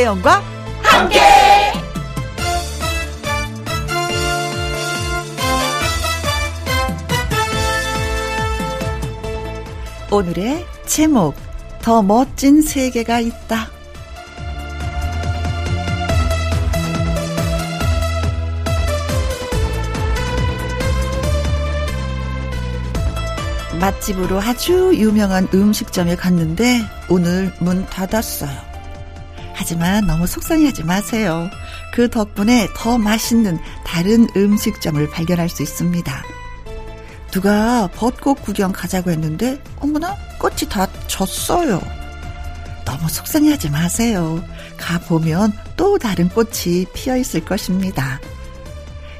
김혜영과 함께. 오늘의 제목 더 멋진 세계가 있다. 맛집으로 아주 유명한 음식점에 갔는데 오늘 문 닫았어요. 하지만 너무 속상해하지 마세요. 그 덕분에 더 맛있는 다른 음식점을 발견할 수 있습니다. 누가 벚꽃 구경 가자고 했는데 어머나 꽃이 다 졌어요. 너무 속상해하지 마세요. 가보면 또 다른 꽃이 피어 있을 것입니다.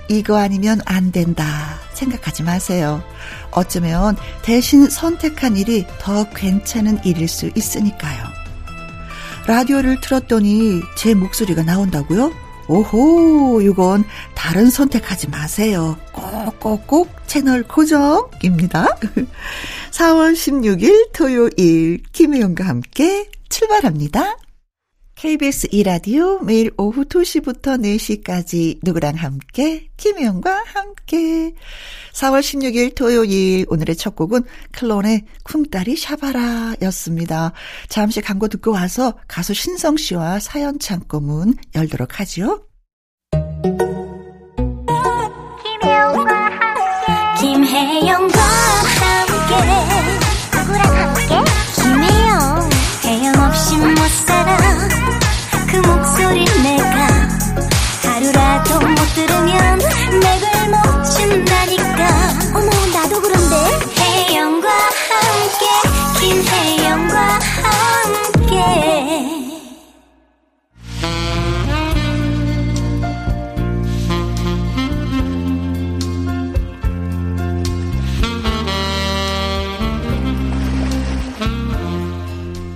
이거 아니면 안 된다 생각하지 마세요. 어쩌면 대신 선택한 일이 더 괜찮은 일일 수 있으니까요. 라디오를 틀었더니 제 목소리가 나온다고요? 오호, 이건 다른 선택하지 마세요. 꼭꼭꼭 채널 고정입니다. 4월 16일 토요일 김혜영과 함께 출발합니다. KBS 이라디오 매일 오후 2시부터 4시까지 누구랑 함께 김혜영과 함께 4월 16일 토요일 오늘의 첫 곡은 클론의 쿵따리 샤바라 였습니다. 잠시 광고 듣고 와서 가수 신성 씨와 사연 창고 문 열도록. 김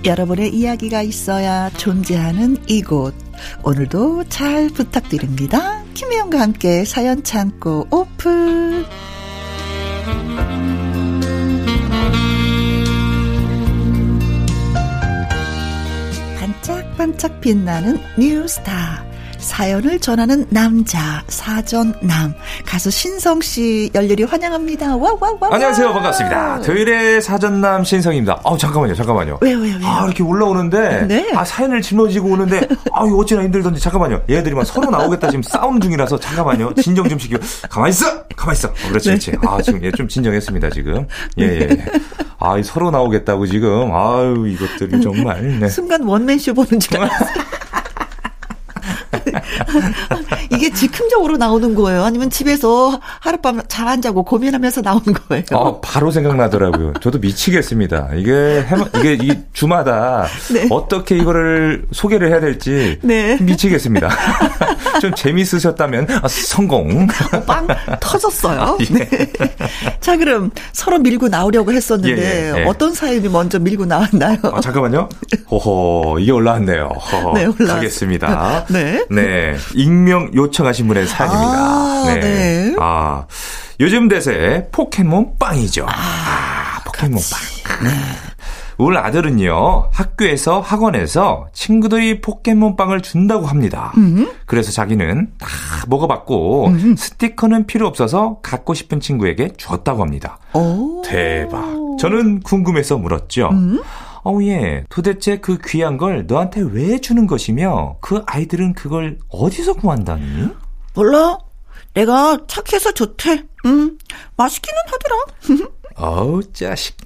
여러분의 이야기가 있어야 존재하는 이곳. 오늘도 잘 부탁드립니다. 김혜영과 함께 사연 창고 오픈. 반짝반짝 빛나는 뉴스타. 사연을 전하는 남자 사전남 가수 신성 씨 열렬히 환영합니다. 와와와. 안녕하세요 반갑습니다. 토요일의 사전남 신성입니다. 아 잠깐만요 잠깐만요. 왜요 왜요 왜요? 아 이렇게 올라오는데 네. 아 사연을 짊어지고 오는데 아 이거 어찌나 힘들던지 잠깐만요. 얘들이 막 서로 나오겠다 지금 싸우는 중이라서 잠깐만요. 진정 좀 시키고 가만 있어 가만 있어. 어, 그렇지 그렇지. 아 지금 얘좀 진정했습니다 지금. 예예. 예. 아 서로 나오겠다고 지금 아유 이것들이 정말. 네. 순간 원맨쇼 보는 줄 알았어요. 이게 즉흥적으로 나오는 거예요? 아니면 집에서 하룻밤 잘 안 자고 고민하면서 나오는 거예요? 어, 바로 생각나더라고요. 저도 미치겠습니다. 이게 해마, 이게 이 주마다 네. 어떻게 이거를 소개를 해야 될지 네. 미치겠습니다. 좀 재밌으셨다면 아, 성공. 빵 터졌어요. 아, 예. 네. 자, 그럼 서로 밀고 나오려고 했었는데 예, 예, 어떤 사연이 먼저 밀고 나왔나요? 아, 잠깐만요. 호호, 이게 올라왔네요. 호호, 네, 올라왔 가겠습니다. 네. 네. 익명 요청하신 분의 사연입니다. 아, 네. 네. 아, 요즘 대세 포켓몬 빵이죠. 아, 아 포켓몬 빵. 네. 우리 아들은요, 학교에서 학원에서 친구들이 포켓몬 빵을 준다고 합니다. 음. 그래서 자기는 다 먹어봤고, 음. 스티커는 필요 없어서 갖고 싶은 친구에게 줬다고 합니다. 오. 대박. 저는 궁금해서 물었죠. 음. 어, 예. 도대체 그 귀한 걸 너한테 왜 주는 것이며 그 아이들은 그걸 어디서 구한다니? 몰라. 내가 착해서 좋대. 음, 맛있기는 하더라. 어우, 자식.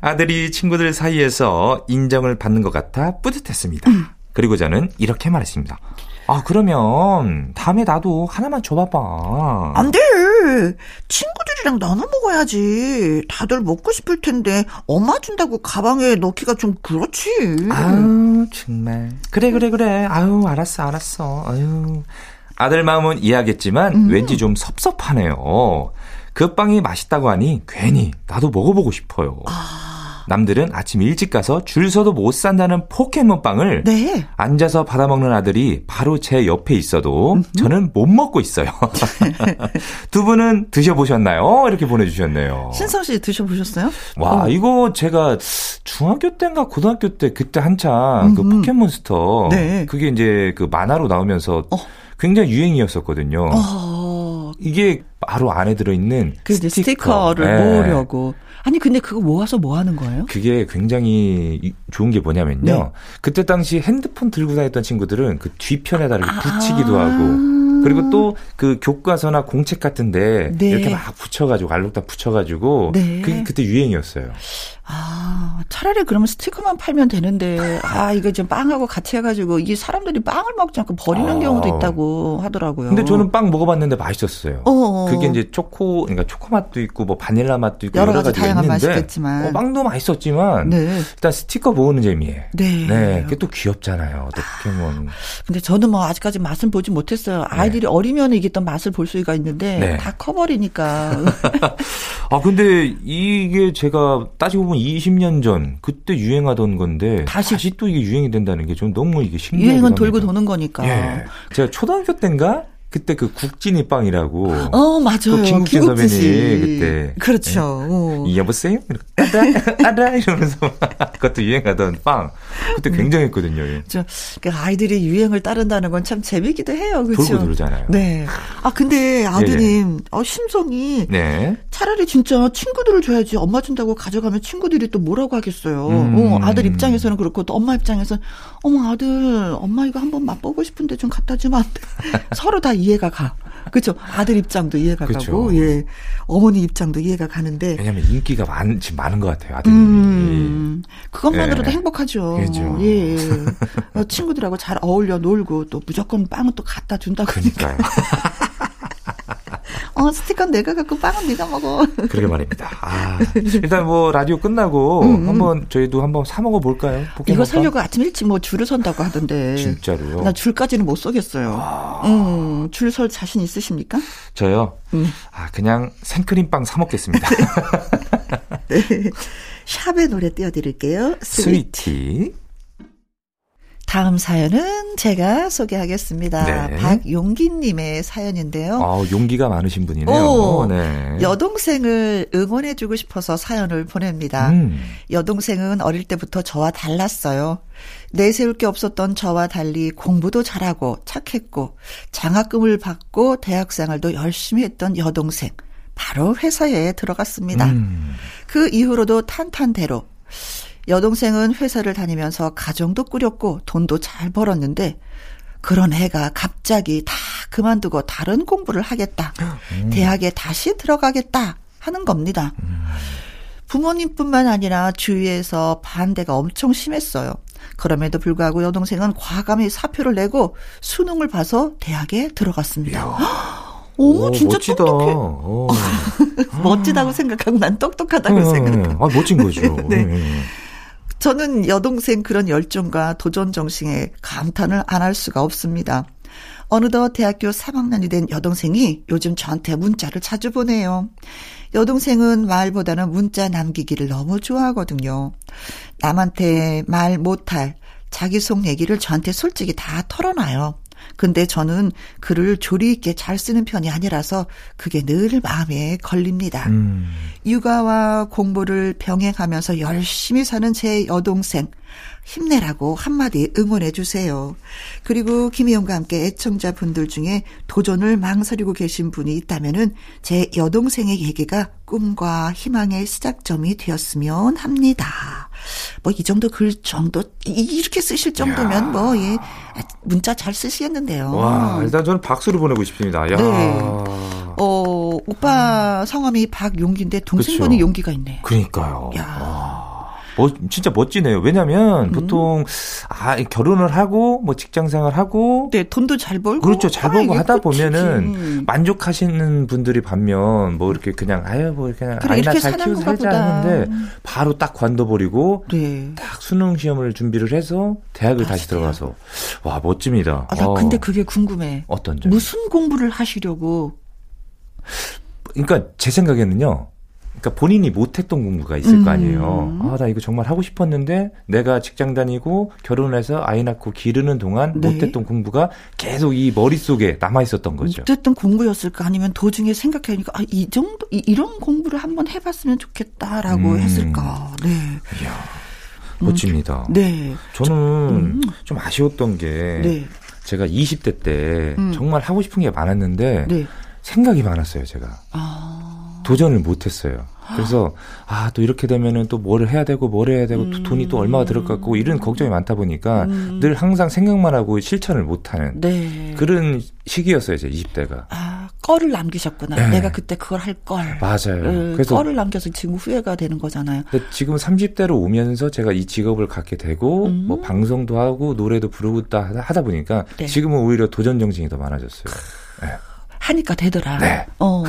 아들이 친구들 사이에서 인정을 받는 것 같아 뿌듯했습니다. 음. 그리고 저는 이렇게 말했습니다. 아, 그러면 다음에 나도 하나만 줘봐봐. 안 돼. 친구들이랑 나눠 먹어야지. 다들 먹고 싶을 텐데 엄마 준다고 가방에 넣기가 좀 그렇지. 아유, 정말. 그래, 그래, 그래. 아유, 알았어, 알았어. 아유. 아들 마음은 이해하겠지만 음. 왠지 좀 섭섭하네요. 그 빵이 맛있다고 하니 괜히 나도 먹어보고 싶어요. 아. 남들은 아침 일찍 가서 줄 서도 못 산다는 포켓몬빵을 네. 앉아서 받아먹는 아들이 바로 제 옆에 있어도 음흠. 저는 못 먹고 있어요. 두 분은 드셔보셨나요? 이렇게 보내주셨네요. 신성 씨 드셔보셨어요? 와, 어. 이거 제가 중학교 때인가 고등학교 때 그때 한창 그 포켓몬스터 네. 그게 이제 그 만화로 나오면서 어. 굉장히 유행이었었거든요. 어. 이게 바로 안에 들어있는 그 스티커. 를 네. 모으려고. 아니 근데 그거 모아서 뭐 하는 거예요? 그게 굉장히 좋은 게 뭐냐면요. 네. 그때 당시 핸드폰 들고 다녔던 친구들은 그 뒤편에다 이렇게 붙이기도 아~ 하고 그리고 또 그 교과서나 공책 같은데 네. 이렇게 막 붙여가지고 알록다 붙여가지고 네. 그게 그때 유행이었어요. 아, 차라리 그러면 스티커만 팔면 되는데, 아, 이거 좀 빵하고 같이 해가지고, 이게 사람들이 빵을 먹지 않고 버리는 아. 경우도 있다고 하더라고요. 근데 저는 빵 먹어봤는데 맛있었어요. 어어. 그게 이제 초코, 그러니까 초코 맛도 있고, 뭐 바닐라 맛도 있고, 여러, 가지 다양한 있는데, 맛이 있겠지만. 어, 빵도 맛있었지만, 네. 일단 스티커 모으는 재미에. 네. 네. 그게 또 귀엽잖아요. 또 포켓몬. 근데 저는 뭐 아직까지 맛은 보지 못했어요. 네. 아이들이 네. 어리면 이게 또 맛을 볼 수가 있는데, 네. 다 커버리니까. 아, 근데 이게 제가 따지고 보면 20년 전 그때 유행하던 건데 다시, 다시 또 이게 유행이 된다는 게좀 너무 이게 신기해요. 유행은 돌고 도는 거니까. 예. 제가 초등학교 때인가 그때 그 국진이 빵이라고. 어, 맞아요. 김국진 선배님 그때. 그렇죠. 네. 여보세요? 아다, 아다 이러면서 그것도 유행하던 빵. 그때 음. 굉장했거든요. 예. 저, 그 아이들이 유행을 따른다는 건 참 재밌기도 해요. 그렇죠. 돌고 돌잖아요. 네. 아, 근데 아드님, 예, 예. 어, 심성이 네. 차라리 진짜 친구들을 줘야지 엄마 준다고 가져가면 친구들이 또 뭐라고 하겠어요. 음. 어, 아들 입장에서는 그렇고 또 엄마 입장에서는 어머 아들 엄마 이거 한번 맛보고 싶은데 좀 갖다 주면 안 돼. 서로 다 이해가 가. 그렇죠. 아들 입장도 이해가 그쵸. 가고, 예. 어머니 입장도 이해가 가는데. 왜냐면 인기가 많, 지금 많은 것 같아요, 아들이. 음, 그것만으로도 예. 행복하죠. 그죠. 예. 어, 친구들하고 잘 어울려 놀고 또 무조건 빵은 또 갖다 준다고. 그러니까요. 어, 스티커 내가 갖고 빵은 네가 먹어. 그러게 말입니다. 아, 일단 뭐 라디오 끝나고 음, 음. 한번 저희도 한번 사 먹어 볼까요? 이거 살려고 아침 일찍 뭐 줄을 선다고 하던데. 진짜로요? 나 줄까지는 못 서겠어요. 아. 음, 줄설 자신 있으십니까? 저요? 음. 아, 그냥 생크림빵 사 먹겠습니다. 네. 샵의 노래 띄워드릴게요. 스위티. 다음 사연은 제가 소개하겠습니다. 네. 박용기님의 사연인데요. 아, 용기가 많으신 분이네요. 오, 네. 여동생을 응원해주고 싶어서 사연을 보냅니다. 음. 여동생은 어릴 때부터 저와 달랐어요. 내세울 게 없었던 저와 달리 공부도 잘하고 착했고 장학금을 받고 대학생활도 열심히 했던 여동생. 바로 회사에 들어갔습니다. 음. 그 이후로도 탄탄대로 여동생은 회사를 다니면서 가정도 꾸렸고 돈도 잘 벌었는데 그런 애가 갑자기 다 그만두고 다른 공부를 하겠다. 음. 대학에 다시 들어가겠다 하는 겁니다. 음. 부모님뿐만 아니라 주위에서 반대가 엄청 심했어요. 그럼에도 불구하고 여동생은 과감히 사표를 내고 수능을 봐서 대학에 들어갔습니다. 오, 오, 진짜 멋지다. 똑똑해. 멋지다고 생각하고 난 똑똑하다고 음, 생각하고. 아, 멋진 거죠. 네. 음. 저는 여동생 그런 열정과 도전 정신에 감탄을 안 할 수가 없습니다. 어느덧 대학교 3학년이 된 여동생이 요즘 저한테 문자를 자주 보내요. 여동생은 말보다는 문자 남기기를 너무 좋아하거든요. 남한테 말 못할 자기 속 얘기를 저한테 솔직히 다 털어놔요. 근데 저는 글을 조리 있게 잘 쓰는 편이 아니라서 그게 늘 마음에 걸립니다. 음. 육아와 공부를 병행하면서 열심히 사는 제 여동생 힘내라고 한마디 응원해 주세요. 그리고 김희영과 함께 애청자분들 중에 도전을 망설이고 계신 분이 있다면은 제 여동생의 얘기가 꿈과 희망의 시작점이 되었으면 합니다. 뭐 이 정도 글 정도 이렇게 쓰실 정도면 뭐 예. 문자 잘 쓰시겠는데요. 와, 일단 저는 박수를 보내고 싶습니다. 야. 네. 어, 오빠 성함이 박용기인데 동생분이. 용기가 있네요. 그러니까요. 야. 와. 뭐 진짜 멋지네요. 왜냐면 음. 보통 아 결혼을 하고 뭐 직장 생활 하고 네 돈도 잘 벌고 그렇죠 잘 아, 벌고 하다 보면은 만족하시는 분들이 반면 뭐 이렇게 그냥 아유 뭐 그냥 그래, 아이나 잘 키우고 살자 하는데 바로 딱 관둬버리고 네. 딱 수능 시험을 준비를 해서 대학을. 다시 들어가서 와 멋집니다. 아, 나 어. 근데 그게 궁금해. 어떤 점? 무슨 공부를 하시려고? 그러니까 제 생각에는요. 그러니까 본인이 못했던 공부가 있을 음. 거 아니에요. 아, 나 이거 정말 하고 싶었는데 내가 직장 다니고 결혼해서 아이 낳고 기르는 동안 네. 못했던 공부가 계속 이 머릿속에 남아 있었던 거죠. 못했던 공부였을까 아니면 도중에 생각해보니까 아, 이 정도 이, 런 공부를 한번 해봤으면 좋겠다라고 음. 했을까. 네. 이야, 멋집니다. 음. 네. 저는 음. 좀 아쉬웠던 게 네. 제가 20대 때 음. 정말 하고 싶은 게 많았는데 네. 생각이 많았어요, 제가. 아. 도전을 못 했어요. 그래서 아 또 이렇게 되면은 또 뭐를 해야 되고 뭘 해야 되고 음. 돈이 또 얼마가 들을 것 같고 이런 걱정이 많다 보니까 음. 늘 항상 생각만 하고 실천을 못 하는 네. 그런 시기였어요, 제 20대가. 아, 꺼를 남기셨구나. 네. 내가 그때 그걸 할 걸. 맞아요. 음, 그래서 꺼를 남겨서 지금 후회가 되는 거잖아요. 지금 30대로 오면서 제가 이 직업을 갖게 되고 음. 뭐 방송도 하고 노래도 부르고 하다 보니까 네. 지금은 오히려 도전 정신이 더 많아졌어요. 네. 하니까 되더라. 네. 어,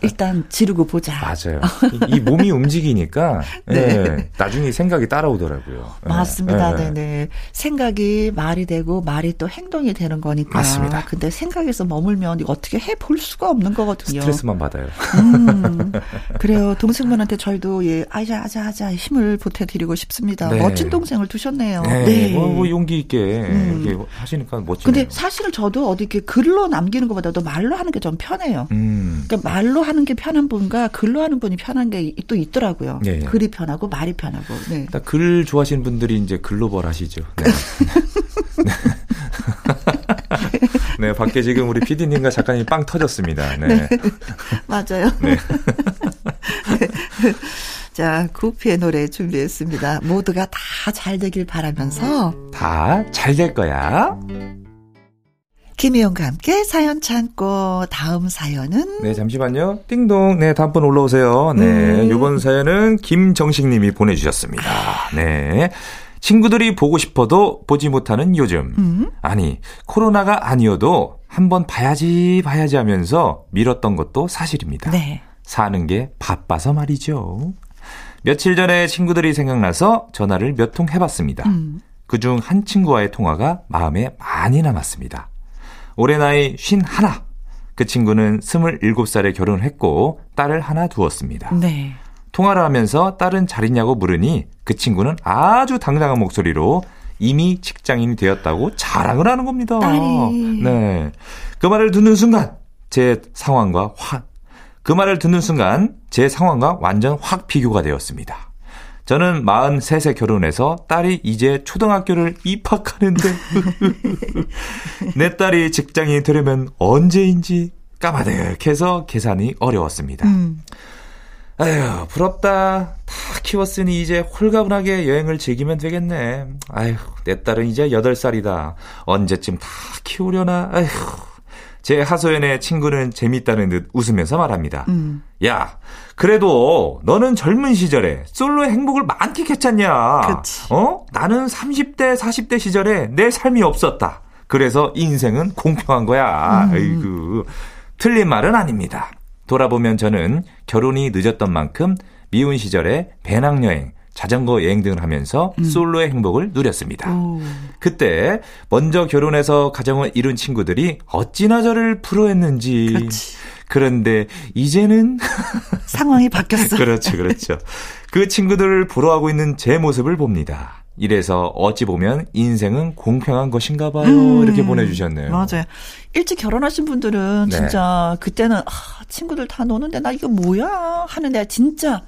일단 지르고 보자. 맞아요. 이, 이 몸이 움직이니까 네. 네. 나중에 생각이 따라오더라고요. 네. 맞습니다. 네. 네. 생각이 말이 되고 말이 또 행동이 되는 거니까. 맞습니다. 근데 생각에서 머물면 어떻게 해 볼 수가 없는 거거든요. 스트레스만 받아요. 음, 그래요. 동생분한테 저희도 예, 아자 아자 아자 힘을 보태드리고 싶습니다. 네. 멋진 동생을 두셨네요. 네. 네. 뭐, 뭐 용기 있게 음. 하시니까 멋지네요. 근데 사실 저도 어디 이렇게 글로 남기는 것보다도 말로 하는 게 좀 편해요. 음. 그러니까 말로 하는 게 편한 분과 글로 하는 분이 편한 게 또 있더라고요. 예, 예. 글이 편하고 말이 편하고. 네. 글 좋아하시는 분들이 이제 글로벌 하시죠. 네. 네, 밖에 지금 우리 PD님과 작가님 빵 터졌습니다. 네. 네. 맞아요. 네. 자, 구피의 노래 준비했습니다. 모두가 다 잘 되길 바라면서. 다 잘 될 거야. 김희영과 함께 사연 참고. 다음 사연은? 네 잠시만요. 띵동. 네 다음 번 올라오세요. 네 음. 이번 사연은 김정식님이 보내주셨습니다. 네. 친구들이 보고 싶어도 보지 못하는 요즘. 음. 아니 코로나가 아니어도 한번 봐야지 봐야지 하면서 미뤘던 것도 사실입니다. 네. 사는 게 바빠서 말이죠. 며칠 전에 친구들이 생각나서 전화를 몇 통 해봤습니다. 음. 그중 한 친구와의 통화가 마음에 많이 남았습니다 올해 나이 51. 그 친구는 27살에 결혼을 했고 딸을 하나 두었습니다. 네. 통화를 하면서 딸은 잘 있냐고 물으니 그 친구는 아주 당당한 목소리로 이미 직장인이 되었다고 자랑을 하는 겁니다. 딸이. 네. 그 말을 듣는 순간 제 상황과 확, 그 말을 듣는 순간 제 상황과 완전 확 비교가 되었습니다. 저는 43세 결혼해서 딸이 이제 초등학교를 입학하는데 내 딸이 직장이 되려면 언제인지 까마득해서 계산이 어려웠습니다. 음. 아휴, 부럽다. 다 키웠으니 이제 홀가분하게 여행을 즐기면 되겠네. 아휴, 내 딸은 이제 8살이다. 언제쯤 다 키우려나. 아휴. 제 하소연의 친구는 재밌다는 듯 웃으면서 말합니다. 음. 야, 그래도 너는 젊은 시절에 솔로의 행복을 만끽했잖냐. 그치. 어? 나는 30대, 40대 시절에 내 삶이 없었다. 그래서 인생은 공평한 거야. 음. 아이고. 틀린 말은 아닙니다. 돌아보면 저는 결혼이 늦었던 만큼 미운 시절에 배낭여행, 자전거 여행 등을 하면서 음. 솔로의 행복을 누렸습니다. 오. 그때 먼저 결혼해서 가정을 이룬 친구들이 어찌나 저를 부러워했는지. 그치. 그런데 이제는 상황이 바뀌었어. 그렇죠, 그렇죠. 그 친구들을 부러워하고 있는 제 모습을 봅니다. 이래서 어찌 보면 인생은 공평한 것인가 봐요. 음, 이렇게 보내주셨네요. 맞아요. 일찍 결혼하신 분들은 네. 진짜 그때는 아, 친구들 다 노는데 나 이거 뭐야 하는데 진짜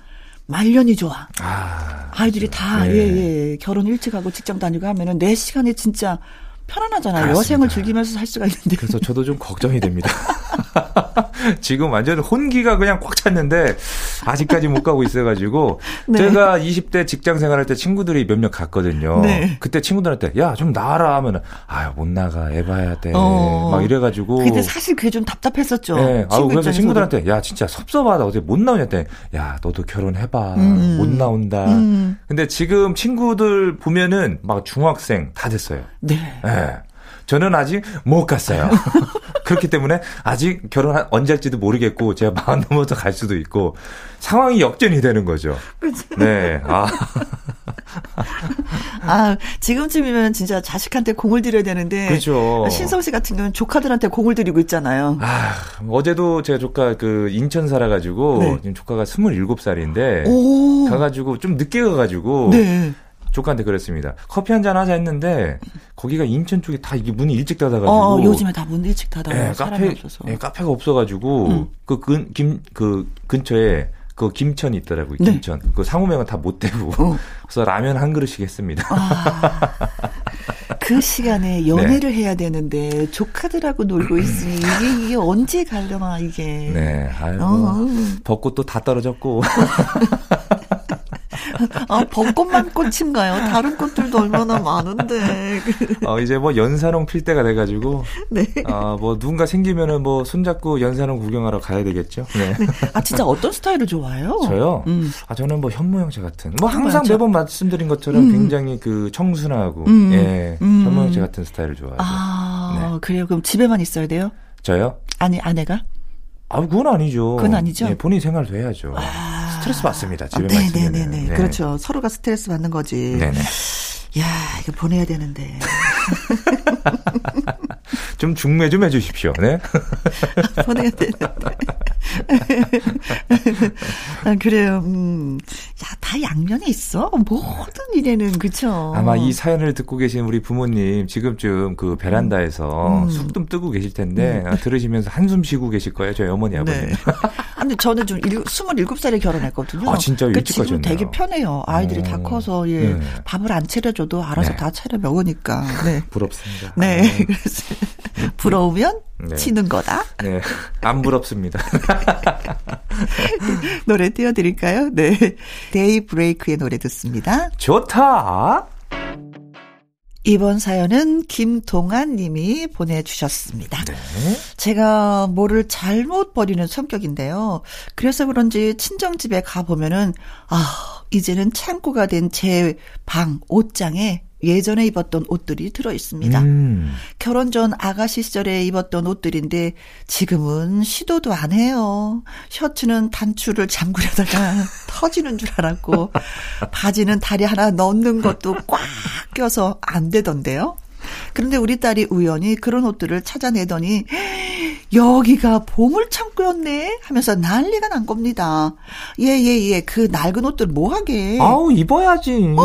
말년이 좋아. 아, 아이들이 다, 네. 예, 예. 결혼 일찍 하고 직장 다니고 하면은 내 시간에 진짜 편안하잖아요. 그렇습니다. 여생을 즐기면서 살 수가 있는데. 그래서 저도 좀 걱정이 됩니다. 지금 완전 혼기가 그냥 꽉 찼는데 아직까지 못 가고 있어가지고 네. 제가 20대 직장 생활할 때 친구들이 몇몇 갔거든요. 네. 그때 친구들한테 야 좀 나와라 하면은 아유 못 나가 애봐야 돼. 어. 막 이래가지고. 근데 사실 그게 좀 답답했었죠. 네. 아우 그래서 친구들한테 야 진짜 섭섭하다 어제 못 나오냐 때. 야 너도 결혼해봐 음. 못 나온다. 음. 근데 지금 친구들 보면은 막 중학생 다 됐어요. 네. 네. 저는 아직 못 갔어요. 그렇기 때문에 아직 결혼 언제 할지도 모르겠고 제가 마음 넘어서 갈 수도 있고 상황이 역전이 되는 거죠. 그치? 네. 아. 아, 지금쯤이면 진짜 자식한테 공을 들여야 되는데. 그죠. 신성 씨 같은 경우는 조카들한테 공을 들이고 있잖아요. 아, 어제도 제 조카 그 인천 살아가지고, 네. 지금 조카가 27살인데, 오. 가가지고 좀 늦게 가가지고, 네. 조카한테 그랬습니다. 커피 한 잔 하자 했는데 거기가 인천 쪽에 다 이게 문이 일찍 닫아가지고 어, 요즘에 다 문 일찍 닫아요. 예, 카페 없어서. 예, 카페가 없어가지고 음. 그근 김그 근처에 그 김천이 있더라고요. 네. 김천. 네. 그 상호명은 다못 대고. 어. 그래서 라면 한 그릇씩 했습니다. 아, 그 시간에 연애를 네. 해야 되는데 조카들하고 놀고 있으니 이게 이게 언제 갈려나 이게. 네. 아유. 어. 벚꽃도 다 떨어졌고. 아, 벚꽃만 꽃인가요? 다른 꽃들도 얼마나 많은데. 어, 이제 뭐 연산홍 필 때가 돼가지고. 네. 아, 뭐 누군가 생기면은 뭐 손잡고 연산홍 구경하러 가야 되겠죠. 네. 네. 아, 진짜 어떤 스타일을 좋아해요? 저요? 음. 아, 저는 뭐 현모형제 같은. 뭐 항상 맞아. 매번 말씀드린 것처럼 음. 굉장히 그 청순하고, 음. 예. 음. 현모형제 같은 스타일을 좋아해요. 아, 네. 그래요? 그럼 집에만 있어야 돼요? 저요? 아니, 아내가? 아, 그건 아니죠. 그건 아니죠. 네, 본인 생활도 해야죠. 아. 스트레스 받습니다. 집에만 아, 네네네. 네. 그렇죠. 서로가 스트레스 받는 거지. 네네. 야, 이거 보내야 되는데. 좀 중매 좀 해주십시오. 네. 보내야 되는데. 아, 그래요. 음. 야, 다 양면에 있어. 모든 일에는 그쵸. 아마 이 사연을 듣고 계신 우리 부모님 지금쯤 그 베란다에서 음. 쑥좀 뜨고 계실 텐데 음. 들으시면서 한숨 쉬고 계실 거예요. 저희 어머니 아버님. 네. 근데 저는 좀 27살에 결혼했거든요. 아, 진짜 그러니까 일찍 가셨네요. 되게 편해요. 아이들이 다 어. 커서 예. 네. 밥을 안 차려줘도 알아서 네. 다 차려 먹으니까. 네. 부럽습니다. 네. 아. 그래서 부러우면 네. 치는 거다. 네. 안 부럽습니다. 노래 띄워드릴까요? 네. 데이브레이크의 노래 듣습니다. 좋다. 이번 사연은 김동안 님이 보내주셨습니다. 네. 제가 뭐를 잘못 버리는 성격인데요. 그래서 그런지 친정집에 가보면은, 아, 이제는 창고가 된 제 방 옷장에 예전에 입었던 옷들이 들어 있습니다. 음. 결혼 전 아가씨 시절에 입었던 옷들인데 지금은 시도도 안 해요. 셔츠는 단추를 잠그려다가 터지는 줄 알았고 바지는 다리 하나 넣는 것도 꽉 껴서 안 되던데요. 그런데 우리 딸이 우연히 그런 옷들을 찾아내더니 여기가 보물 창고였네 하면서 난리가 난 겁니다. 예예예 예, 예. 그 낡은 옷들 뭐 하게? 아우 입어야지. 어?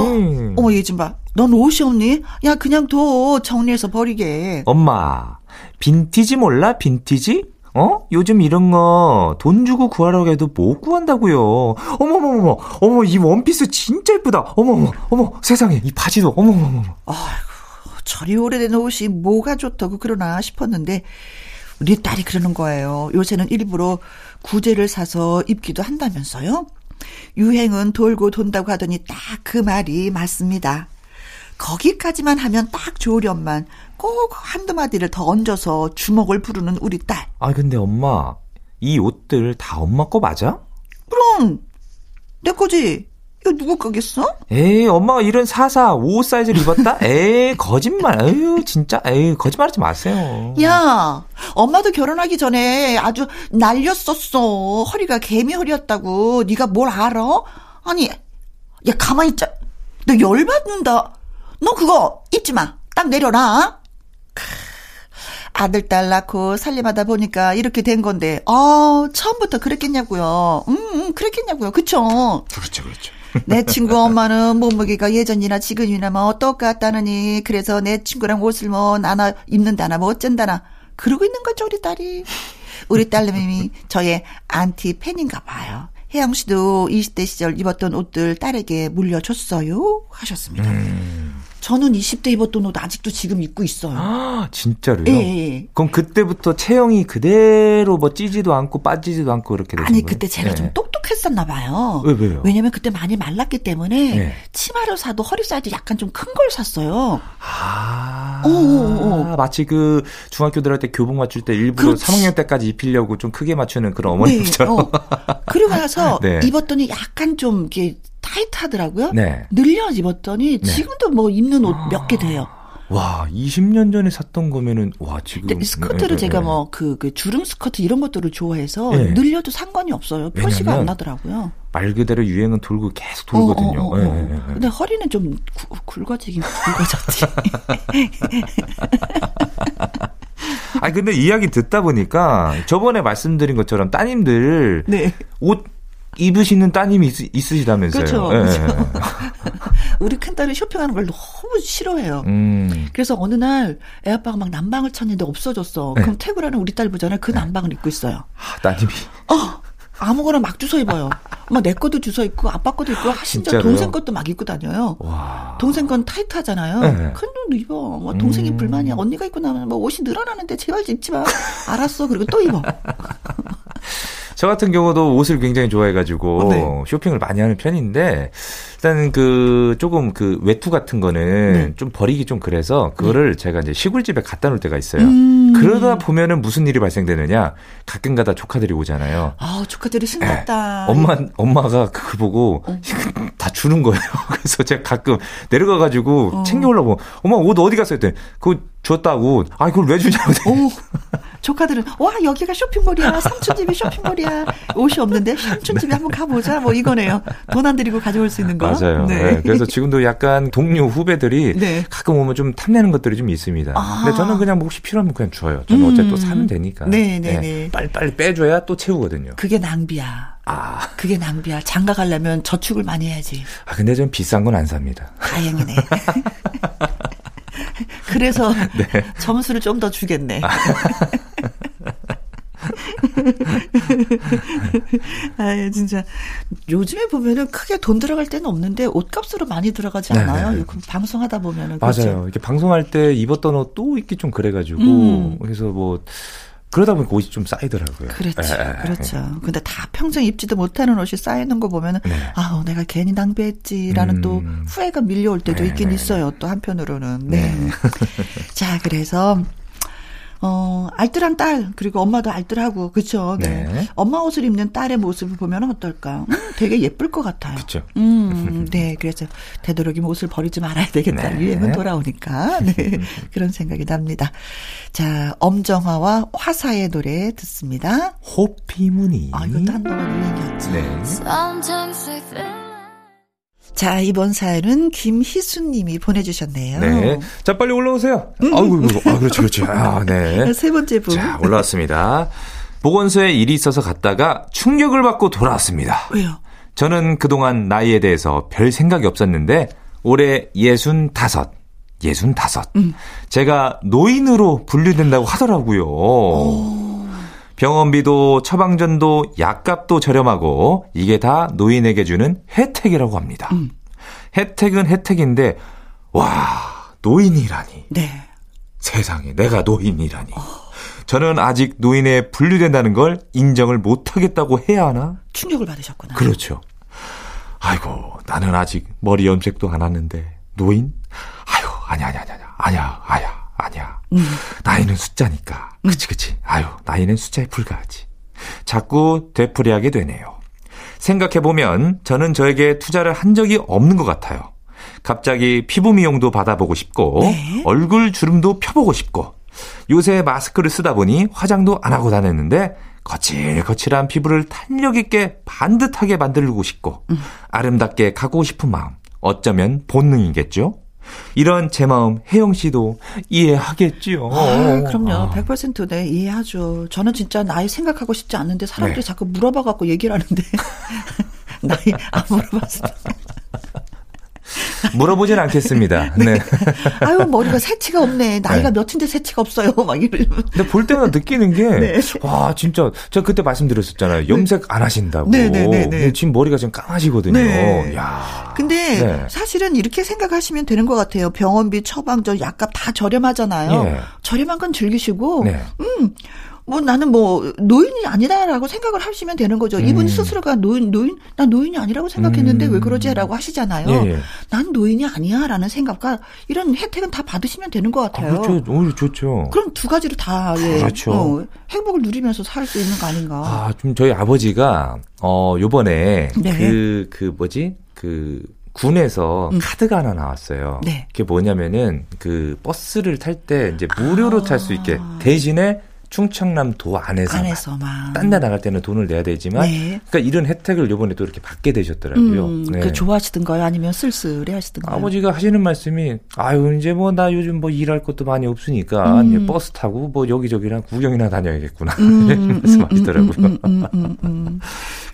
어머 얘 좀 봐. 넌 옷이 없니? 야 그냥 둬 정리해서 버리게. 엄마 빈티지 몰라 빈티지? 어? 요즘 이런 거 돈 주고 구하라고 해도 못 구한다고요. 어머머머머, 어머 이 원피스 진짜 예쁘다. 어머머, 어머 세상에 이 바지도 어머머머. 아이고 저리 오래된 옷이 뭐가 좋다고 그러나 싶었는데 우리 딸이 그러는 거예요. 요새는 일부러 구제를 사서 입기도 한다면서요. 유행은 돌고 돈다고 하더니 딱 그 말이 맞습니다. 거기까지만 하면 딱 좋으련만 꼭 한두 마디를 더 얹어서 주먹을 부르는 우리 딸. 아, 근데 엄마, 이 옷들 다 엄마 거 맞아? 그럼, 내 거지. 이거 누구 거겠어? 에이, 엄마가 이런 사사 5 사이즈를 입었다? 에이, 거짓말. 에휴, 진짜. 에이, 거짓말 하지 마세요. 야, 엄마도 결혼하기 전에 아주 날렸었어. 허리가 개미 허리였다고. 네가 뭘 알아? 아니, 야, 가만히 있자. 너 열받는다. 너 그거 입지 마. 딱 내려라. 아들, 딸 낳고 살림하다 보니까 이렇게 된 건데, 아, 처음부터 그랬겠냐고요. 음, 음 그랬겠냐고요. 그쵸? 그렇죠, 그렇죠. 내 친구 엄마는 몸무게가 예전이나 지금이나 뭐 똑같다느니 그래서 내 친구랑 옷을 뭐 나나 입는다나 뭐 어쩐다나 그러고 있는 거죠 우리 딸이. 우리 딸내미 저의 안티팬인가 봐요. 혜영 씨도 20대 시절 입었던 옷들 딸에게 물려줬어요 하셨습니다. 음. 저는 20대 입었던 옷 아직도 지금 입고 있어요. 아, 진짜로요? 예, 예. 그럼 그때부터 체형이 그대로 뭐 찌지도 않고 빠지지도 않고 이렇게 되는 아니, 거예요? 그때 제가 예. 좀 똑똑했었나 봐요. 왜, 왜요? 왜냐면 그때 많이 말랐기 때문에 예. 치마를 사도 허리 사이즈 약간 좀 큰 걸 샀어요. 아. 오, 오, 오. 마치 그 중학교 들어갈 때 교복 맞출 때 일부러 그렇지. 3학년 때까지 입히려고 좀 크게 맞추는 그런 어머님처럼. 네, 어. 그리고 나서 네. 입었더니 약간 좀 이렇게 타이트하더라고요. 네. 늘려 입었더니 네. 지금도 뭐 입는 옷 몇 개 돼요. 와, 20년 전에 샀던 거면은 와 지금 스커트를 네, 제가 네. 뭐그 그 주름 스커트 이런 것들을 좋아해서 네. 늘려도 상관이 없어요. 표시가 안 나더라고요. 말 그대로 유행은 돌고 계속 돌거든요. 어, 어, 어, 어. 네. 근데 허리는 좀 구, 굵어지긴 굵어졌지. 아니 근데 이야기 듣다 보니까 저번에 말씀드린 것처럼 따님들 네. 옷 입으시는 따님이 있, 으시다면서요 그렇죠. 네. 그렇죠. 우리 큰딸이 쇼핑하는 걸 너무 싫어해요. 음. 그래서 어느 날 애 아빠가 막 난방을 쳤는데 없어졌어. 네. 그럼 태구라는 우리 딸 보잖아요. 그 네. 난방을 입고 있어요. 아, 따님이. 어. 아무거나 막 주워 입어요. 막 내 것도 주워 입고 아빠 것도 입고 심지어 진짜로요? 동생 것도 막 입고 다녀요. 와. 동생 건 타이트하잖아요. 네. 큰돈 입어. 뭐 동생이 음. 불만이야. 언니가 입고 나면 뭐 옷이 늘어나는데 제발 입지 마. 알았어. 그리고 또 입어. 저 같은 경우도 옷을 굉장히 좋아해가지고 어, 네. 쇼핑을 많이 하는 편인데 일단 그 조금 그 외투 같은 거는 네. 좀 버리기 좀 그래서 그거를 네. 제가 이제 시골집에 갖다 놓을 때가 있어요. 음. 그러다 보면은 무슨 일이 발생되느냐 가끔가다 조카들이 오잖아요. 아 조카들이 신났다. 네. 엄마 엄마가 그거 보고 어. 다 주는 거예요. 그래서 제가 가끔 내려가가지고 어. 챙겨오려고 엄마 옷 어디 갔어요? 했더니 그거 줬다고. 아, 그걸 왜 주냐고. 오, 조카들은, 와, 여기가 쇼핑몰이야. 삼촌집이 쇼핑몰이야. 옷이 없는데 삼촌집에 한번 가보자. 뭐 이거네요. 돈 안 들이고 가져올 수 있는 거. 맞아요. 네. 네. 그래서 지금도 약간 동료 후배들이 네. 가끔 오면 좀 탐내는 것들이 좀 있습니다. 아. 근데 저는 그냥 뭐 혹시 필요하면 그냥 줘요. 저는 음. 어차피 또 사면 되니까. 네네네. 네, 네. 네. 빨리빨리 빼줘야 또 채우거든요. 그게 낭비야. 아. 그게 낭비야. 장가 가려면 저축을 많이 해야지. 아, 근데 좀 비싼 건 안 삽니다. 다행이네. 그래서 네. 점수를 좀 더 주겠네. 아, 진짜 요즘에 보면은 크게 돈 들어갈 때는 없는데 옷값으로 많이 들어가지 네, 않아요? 네. 방송하다 보면은 맞아요. 그렇죠? 이렇게 방송할 때 입었던 옷 또 입기 좀 그래가지고 음. 그래서 뭐 그러다 보니까 옷이 좀 쌓이더라고요. 그렇죠. 에, 그렇죠. 에. 근데 다 평생 입지도 못하는 옷이 쌓이는 거 보면은 네. 아, 내가 괜히 낭비했지라는 음. 또 후회가 밀려올 때도 네, 있긴 네. 있어요. 또 한편으로는. 네. 네. 자, 그래서 어, 알뜰한 딸, 그리고 엄마도 알뜰하고, 그쵸. 네. 네. 엄마 옷을 입는 딸의 모습을 보면 어떨까? 음, 되게 예쁠 것 같아요. 그쵸. 음, 네. 그래서 되도록이면 옷을 버리지 말아야 되겠다. 네. 유행은 돌아오니까. 네. 그런 생각이 납니다. 자, 엄정화와 화사의 노래 듣습니다. 호피무늬. 아, 이것도 한동안 유행이었죠. 네. 자, 이번 사연은 김희순 님이 보내주셨네요. 네. 자, 빨리 올라오세요. 음. 아이고, 아, 그렇죠, 그렇죠. 아, 네. 세 번째 분. 자, 올라왔습니다. 보건소에 일이 있어서 갔다가 충격을 받고 돌아왔습니다. 왜요? 저는 그동안 나이에 대해서 별 생각이 없었는데, 올해 예순 다섯, 예순 다섯. 음. 제가 노인으로 분류된다고 하더라고요. 오. 병원비도 처방전도 약값도 저렴하고 이게 다 노인에게 주는 혜택이라고 합니다. 음. 혜택은 혜택인데 와 노인이라니. 네. 세상에 내가 노인이라니. 어. 저는 아직 노인에 분류된다는 걸 인정을 못하겠다고 해야 하나? 충격을 받으셨구나. 그렇죠. 아이고 나는 아직 머리 염색도 안 하는데 노인? 아유 아니야 아니야 아니야 아니야 아야 아니야. 음. 나이는 숫자니까. 음. 그치, 그치. 아유, 나이는 숫자에 불과하지. 자꾸 되풀이하게 되네요. 생각해보면 저는 저에게 투자를 한 적이 없는 것 같아요. 갑자기 피부 미용도 받아보고 싶고, 네? 얼굴 주름도 펴보고 싶고, 요새 마스크를 쓰다 보니 화장도 안 하고 다녔는데, 거칠거칠한 피부를 탄력있게 반듯하게 만들고 싶고, 음. 아름답게 가고 싶은 마음, 어쩌면 본능이겠죠? 이런 제 마음 혜영 씨도 이해하겠지요. 아, 그럼요. 아. 100% 네, 이해하죠. 저는 진짜 나이 생각하고 싶지 않는데 사람들이 네. 자꾸 물어봐 갖고 얘기를 하는데 나이 안 물어봤어요. 물어보진 않겠습니다. 네. 네. 아유, 머리가 새치가 없네. 나이가 네. 몇인데 새치가 없어요. 막 이러면. 근데 볼 때마다 느끼는 게, 네. 와, 진짜, 제가 그때 말씀드렸었잖아요. 염색 안 하신다고. 네네네. 네, 네, 네. 지금 머리가 지금 까마시거든요. 네. 야. 근데 사실은 이렇게 생각하시면 되는 것 같아요. 병원비, 처방전, 약값 다 저렴하잖아요. 예. 저렴한 건 즐기시고, 음, 뭐 나는 뭐 노인이 아니다라고 생각을 하시면 되는 거죠. 음. 이분 스스로가 노인 노인 나 노인이 아니라고 생각했는데 음. 왜 그러지라고 하시잖아요. 예, 예. 난 노인이 아니야라는 생각과 이런 혜택은 다 받으시면 되는 것 같아요. 아, 그렇죠. 오히려 좋죠. 그럼 두 가지로 다 예, 그렇죠. 어, 행복을 누리면서 살 수 있는 거 아닌가. 아, 좀 저희 아버지가 어 요번에 그그 네. 그 뭐지? 그 군에서 음. 카드가 하나 나왔어요. 네. 그게 뭐냐면은 그 버스를 탈 때 이제 무료로 아. 탈수 있게 대신에 충청남도 안에서만, 안에서만. 딴 데 나갈 때는 돈을 내야 되지만 네. 그러니까 이런 혜택을 요번에 또 이렇게 받게 되셨더라고요. 음, 네. 그 좋아하시던가요? 아니면 쓸쓸해 하시던가요? 아버지가 하시는 말씀이 아유 이제 뭐 나 요즘 뭐 일할 것도 많이 없으니까 음. 버스 타고 뭐 여기저기랑 구경이나 다녀야겠구나 음, 말씀하시더라고요. 음, 음, 음,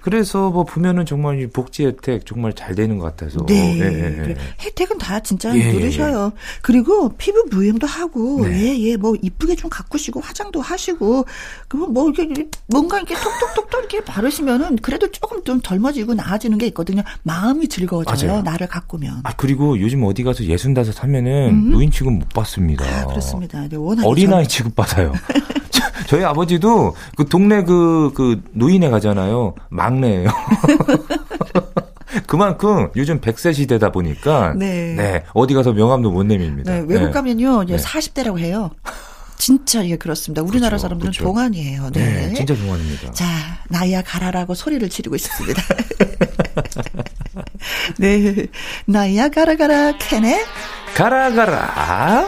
그래서 뭐 보면은 정말 이 복지 혜택 정말 잘 되는 것 같아서. 네. 예, 예. 예. 혜택은 다 진짜 예, 누르셔요. 그리고 피부 무염도 하고, 네. 예, 예, 뭐 이쁘게 좀 가꾸시고 화장도 하시고, 그뭐 뭐 이렇게 뭔가 이렇게 톡톡톡톡 이렇게 바르시면은 그래도 조금 좀 젊어지고 나아지는 게 있거든요. 마음이 즐거워져요. 맞아요. 나를 가꾸면. 아 그리고 요즘 어디 가서 예순다섯 하면은 음. 노인 취급 못 받습니다. 아, 그렇습니다. 네, 어린아이 취급 받아요. 저희 아버지도 그 동네 그, 그 노인에 가잖아요. 막내예요. 그만큼 요즘 100세 시대다 보니까 네. 네. 어디 가서 명함도 못 내밉니다. 네, 외국 네. 가면요. 네. 40대라고 해요. 진짜 이게 그렇습니다. 우리나라 그렇죠, 사람들은 그렇죠. 동안이에요. 네. 네. 진짜 동안입니다. 자, 나야 가라라고 소리를 지르고 있습니다. 네. 나야 가라 가라 캔에 가라 가라.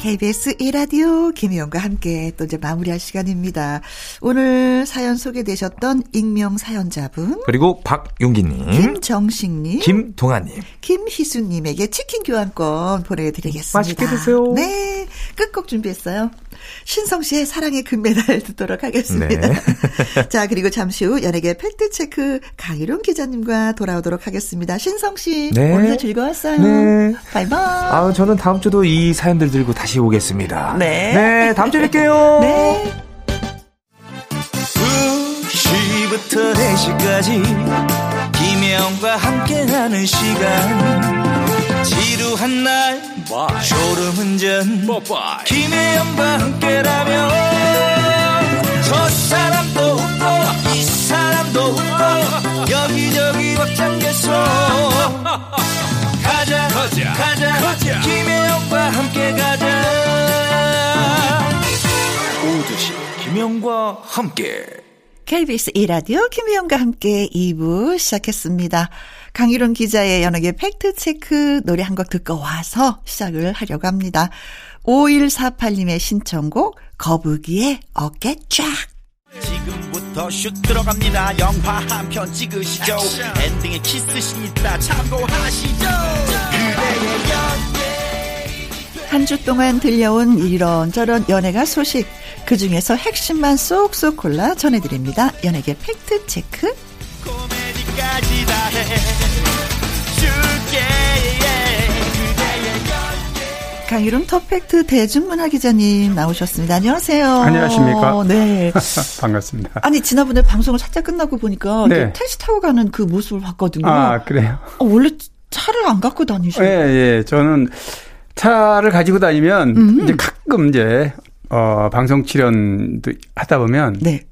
KBS 1라디오 김혜영과 함께 또 이제 마무리할 시간입니다. 오늘 사연 소개되셨던 익명 사연자분. 그리고 박용기님. 김정식님. 김동아님. 김희수님에게 치킨 교환권 보내드리겠습니다. 맛있게 드세요. 네. 끝곡 준비했어요. 신성 씨의 사랑의 금메달 듣도록 하겠습니다. 네. 자, 그리고 잠시 후 연예계 팩트체크 강희룡 기자님과 돌아오도록 하겠습니다. 신성 씨. 네. 오늘도 즐거웠어요. 네. 바이바이. 아, 저는 다음 주도 이 사연들 들고 다시 오겠습니다. 네. 네, 다음 주에 뵐게요. 네. 2시부터 4시까지 김혜영과 함께하는 시간 지루한 날 Bye. 졸음운전 김혜영과 함께라면 저 사람도 웃고 이 사람도 웃고 여기저기 벅장개소 가자 가자 가자, 가자. 김혜영과 함께 가 김혜영과 함께 KBS 1라디오 김혜영과 함께 2부 시작했습니다. 강희론 기자의 연예계 팩트체크 노래 한 곡 듣고 와서 시작을 하려고 합니다. 5148님의 신청곡 거북이의 어깨 쫙 지금부터 슛 들어갑니다. 영화 한 편 찍으시죠. 엔딩에 키스신 있다 참고하시죠. 한 주 동안 들려온 이런저런 연예가 소식 그 중에서 핵심만 쏙쏙 골라 전해드립니다. 연예계 팩트 체크 코미디까지 다해 강유름 터펙트 대중문화 기자님 나오셨습니다. 안녕하세요. 안녕하십니까. 네. 반갑습니다. 아니, 지난번에 방송을 살짝 끝나고 보니까 네. 택시 타고 가는 그 모습을 봤거든요. 아, 그래요? 어, 원래 차를 안 갖고 다니셔요? 예, 예. 저는 차를 가지고 다니면 음. 이제 가끔 이제 어 방송 출연도 하다 보면 네.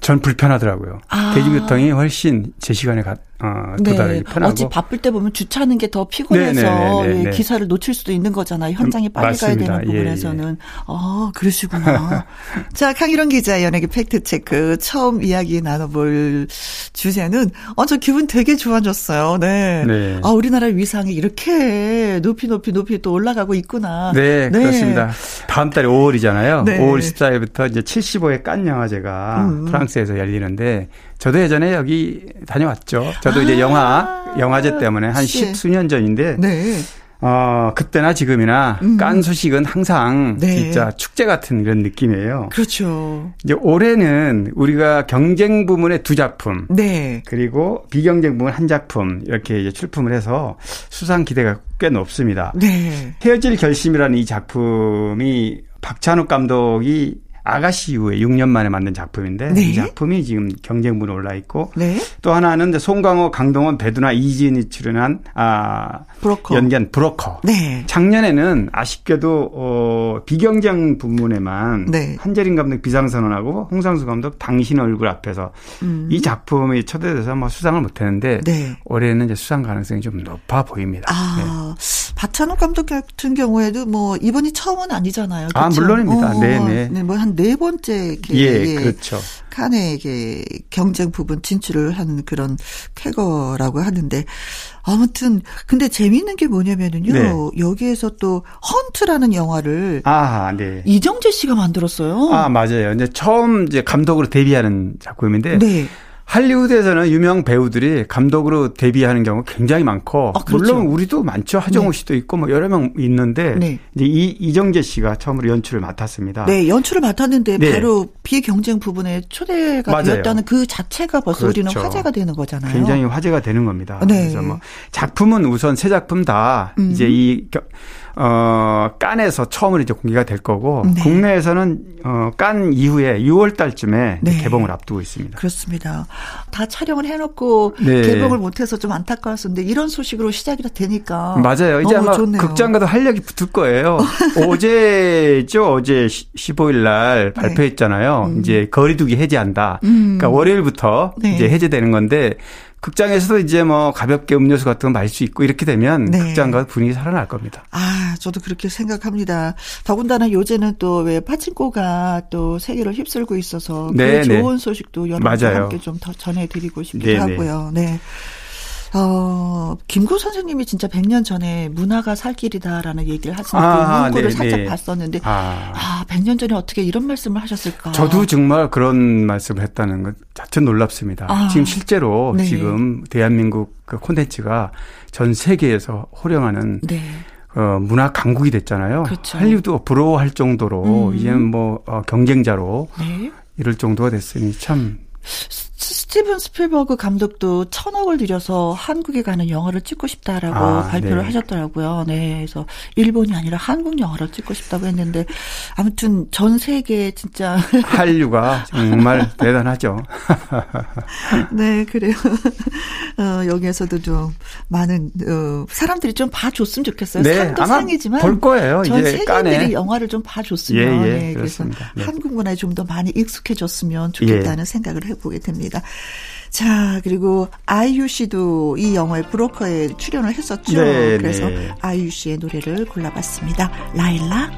전 불편하더라고요. 아. 대중교통이 훨씬 제 시간에 가, 어, 도달하기 네. 편하고. 어찌 바쁠 때 보면 주차하는 게 더 피곤해서. 네, 네, 네, 예, 기사를 놓칠 수도 있는 거잖아요. 현장에 빨리 맞습니다. 가야 되는 부분에서는. 예, 예. 아, 그러시구나. 자, 강희론 기자 연예계 팩트 체크 처음 이야기 나눠볼 주제는 어, 저 기분 되게 좋아졌어요. 네. 네. 아, 우리나라 위상이 이렇게 높이 높이 높이 또 올라가고 있구나. 네, 네. 그렇습니다. 다음 달에 5월이잖아요. 네. 5월 14일부터 이제 75회 깐 영화제가 음. 프랑스에서 열리는데 저도 예전에 여기 다녀왔죠. 저도 아~ 이제 영화 영화제 때문에 한 십수년 전인데 네. 어, 그때나 지금이나 음. 깐 소식은 항상 네. 진짜 축제 같은 그런 느낌이에요. 그렇죠. 이제 올해는 우리가 경쟁 부문의 두 작품. 네. 그리고 비경쟁 부문 한 작품 이렇게 이제 출품을 해서 수상 기대가 꽤 높습니다. 네. 헤어질 결심이라는 이 작품이 박찬욱 감독이 아가씨 이후에 6년 만에 만든 작품인데 네. 이 작품이 지금 경쟁분에 올라 있고 네. 또 하나는 송강호, 강동원, 배두나, 이지은이 출연한 아 브로커. 연기한 브로커. 네. 작년에는 아쉽게도 어 비경쟁 부문에만 네. 한재린 감독 비상선언하고 홍상수 감독 당신 얼굴 앞에서 음. 이 작품이 초대돼서 뭐 수상을 못했는데 네. 올해는 이제 수상 가능성이 좀 높아 보입니다. 아 네. 박찬욱 감독 같은 경우에도 뭐 이번이 처음은 아니잖아요. 그렇죠? 아 물론입니다. 네네. 네, 뭐 한네 번째 예, 그렇죠. 칸에 게 경쟁 부분 진출을 하는 그런 쾌거라고 하는데 아무튼 근데 재미있는 게 뭐냐면은요 네. 여기에서 또 헌트라는 영화를 아, 네. 이정재 씨가 만들었어요. 아 맞아요. 이제 처음 이제 감독으로 데뷔하는 작품인데. 네. 할리우드에서는 유명 배우들이 감독으로 데뷔하는 경우 굉장히 많고 아, 그렇죠. 물론 우리도 많죠 하정우 네. 씨도 있고 뭐 여러 명 있는데 네. 이제 이 이정재 씨가 처음으로 연출을 맡았습니다. 네, 연출을 맡았는데 네. 바로 비경쟁 부분에 초대가 맞아요. 되었다는 그 자체가 벌써 그렇죠. 우리는 화제가 되는 거잖아요. 굉장히 화제가 되는 겁니다. 네. 그래서 뭐 작품은 우선 세 작품 다 음. 이제 이 어, 깐에서 처음으로 이제 공개가 될 거고 네. 국내에서는 어, 깐 이후에 6월 달쯤에 네. 개봉을 앞두고 있습니다. 그렇습니다. 다 촬영을 해놓고 네. 개봉을 못해서 좀 안타까웠었는데 이런 소식으로 시작이 되니까 맞아요. 이제 아마 좋네요. 극장가도 활력이 붙을 거예요. 어제죠. 어제 15일 날 발표했잖아요. 음. 이제 거리두기 해제한다. 음. 그러니까 월요일부터 네. 이제 해제되는 건데 극장에서도 이제 뭐 가볍게 음료수 같은 거 마실 수 있고 이렇게 되면 네. 극장과 분위기 살아날 겁니다. 아, 저도 그렇게 생각합니다. 더군다나 요새는 또 왜 파친코가 또 세계를 휩쓸고 있어서 그 네, 그 좋은 소식도 여러분과 함께 좀 더 전해드리고 싶기도 네, 네. 하고요. 네. 어, 김구 선생님이 진짜 100년 전에 문화가 살 길이다라는 얘기를 하시는 아, 그 문구를 네, 살짝 네. 봤었는데 아. 아, 100년 전에 어떻게 이런 말씀을 하셨을까? 저도 정말 그런 말씀을 했다는 것 자체 놀랍습니다. 아. 지금 실제로 네. 지금 대한민국 그 콘텐츠가 전 세계에서 호령하는 네. 어, 문화 강국이 됐잖아요. 그렇죠. 할리우드 부러워할 정도로 음. 이제는 뭐 어, 경쟁자로 네. 이럴 정도가 됐으니 참 스티븐 스필버그 감독도 천억을 들여서 한국에 가는 영화를 찍고 싶다라고 아, 발표를 네. 하셨더라고요. 네. 그래서 일본이 아니라 한국 영화를 찍고 싶다고 했는데 아무튼 전 세계 진짜 한류가 정말 대단하죠. 네, 그래요. 어, 여기에서도 좀 많은 어, 사람들이 좀 봐줬으면 좋겠어요. 네, 상도 상이지만 볼 거예요. 전 세계인들이 영화를 좀 봐줬으면 예, 예, 네, 그래서 네. 한국 문화에 좀 더 많이 익숙해졌으면 좋겠다는 예. 생각을 해보게 됩니다. 자, 그리고 아이유 씨도 이 영화의 브로커에 출연을 했었죠. 네, 그래서 네. 아이유 씨의 노래를 골라봤습니다. 라일라.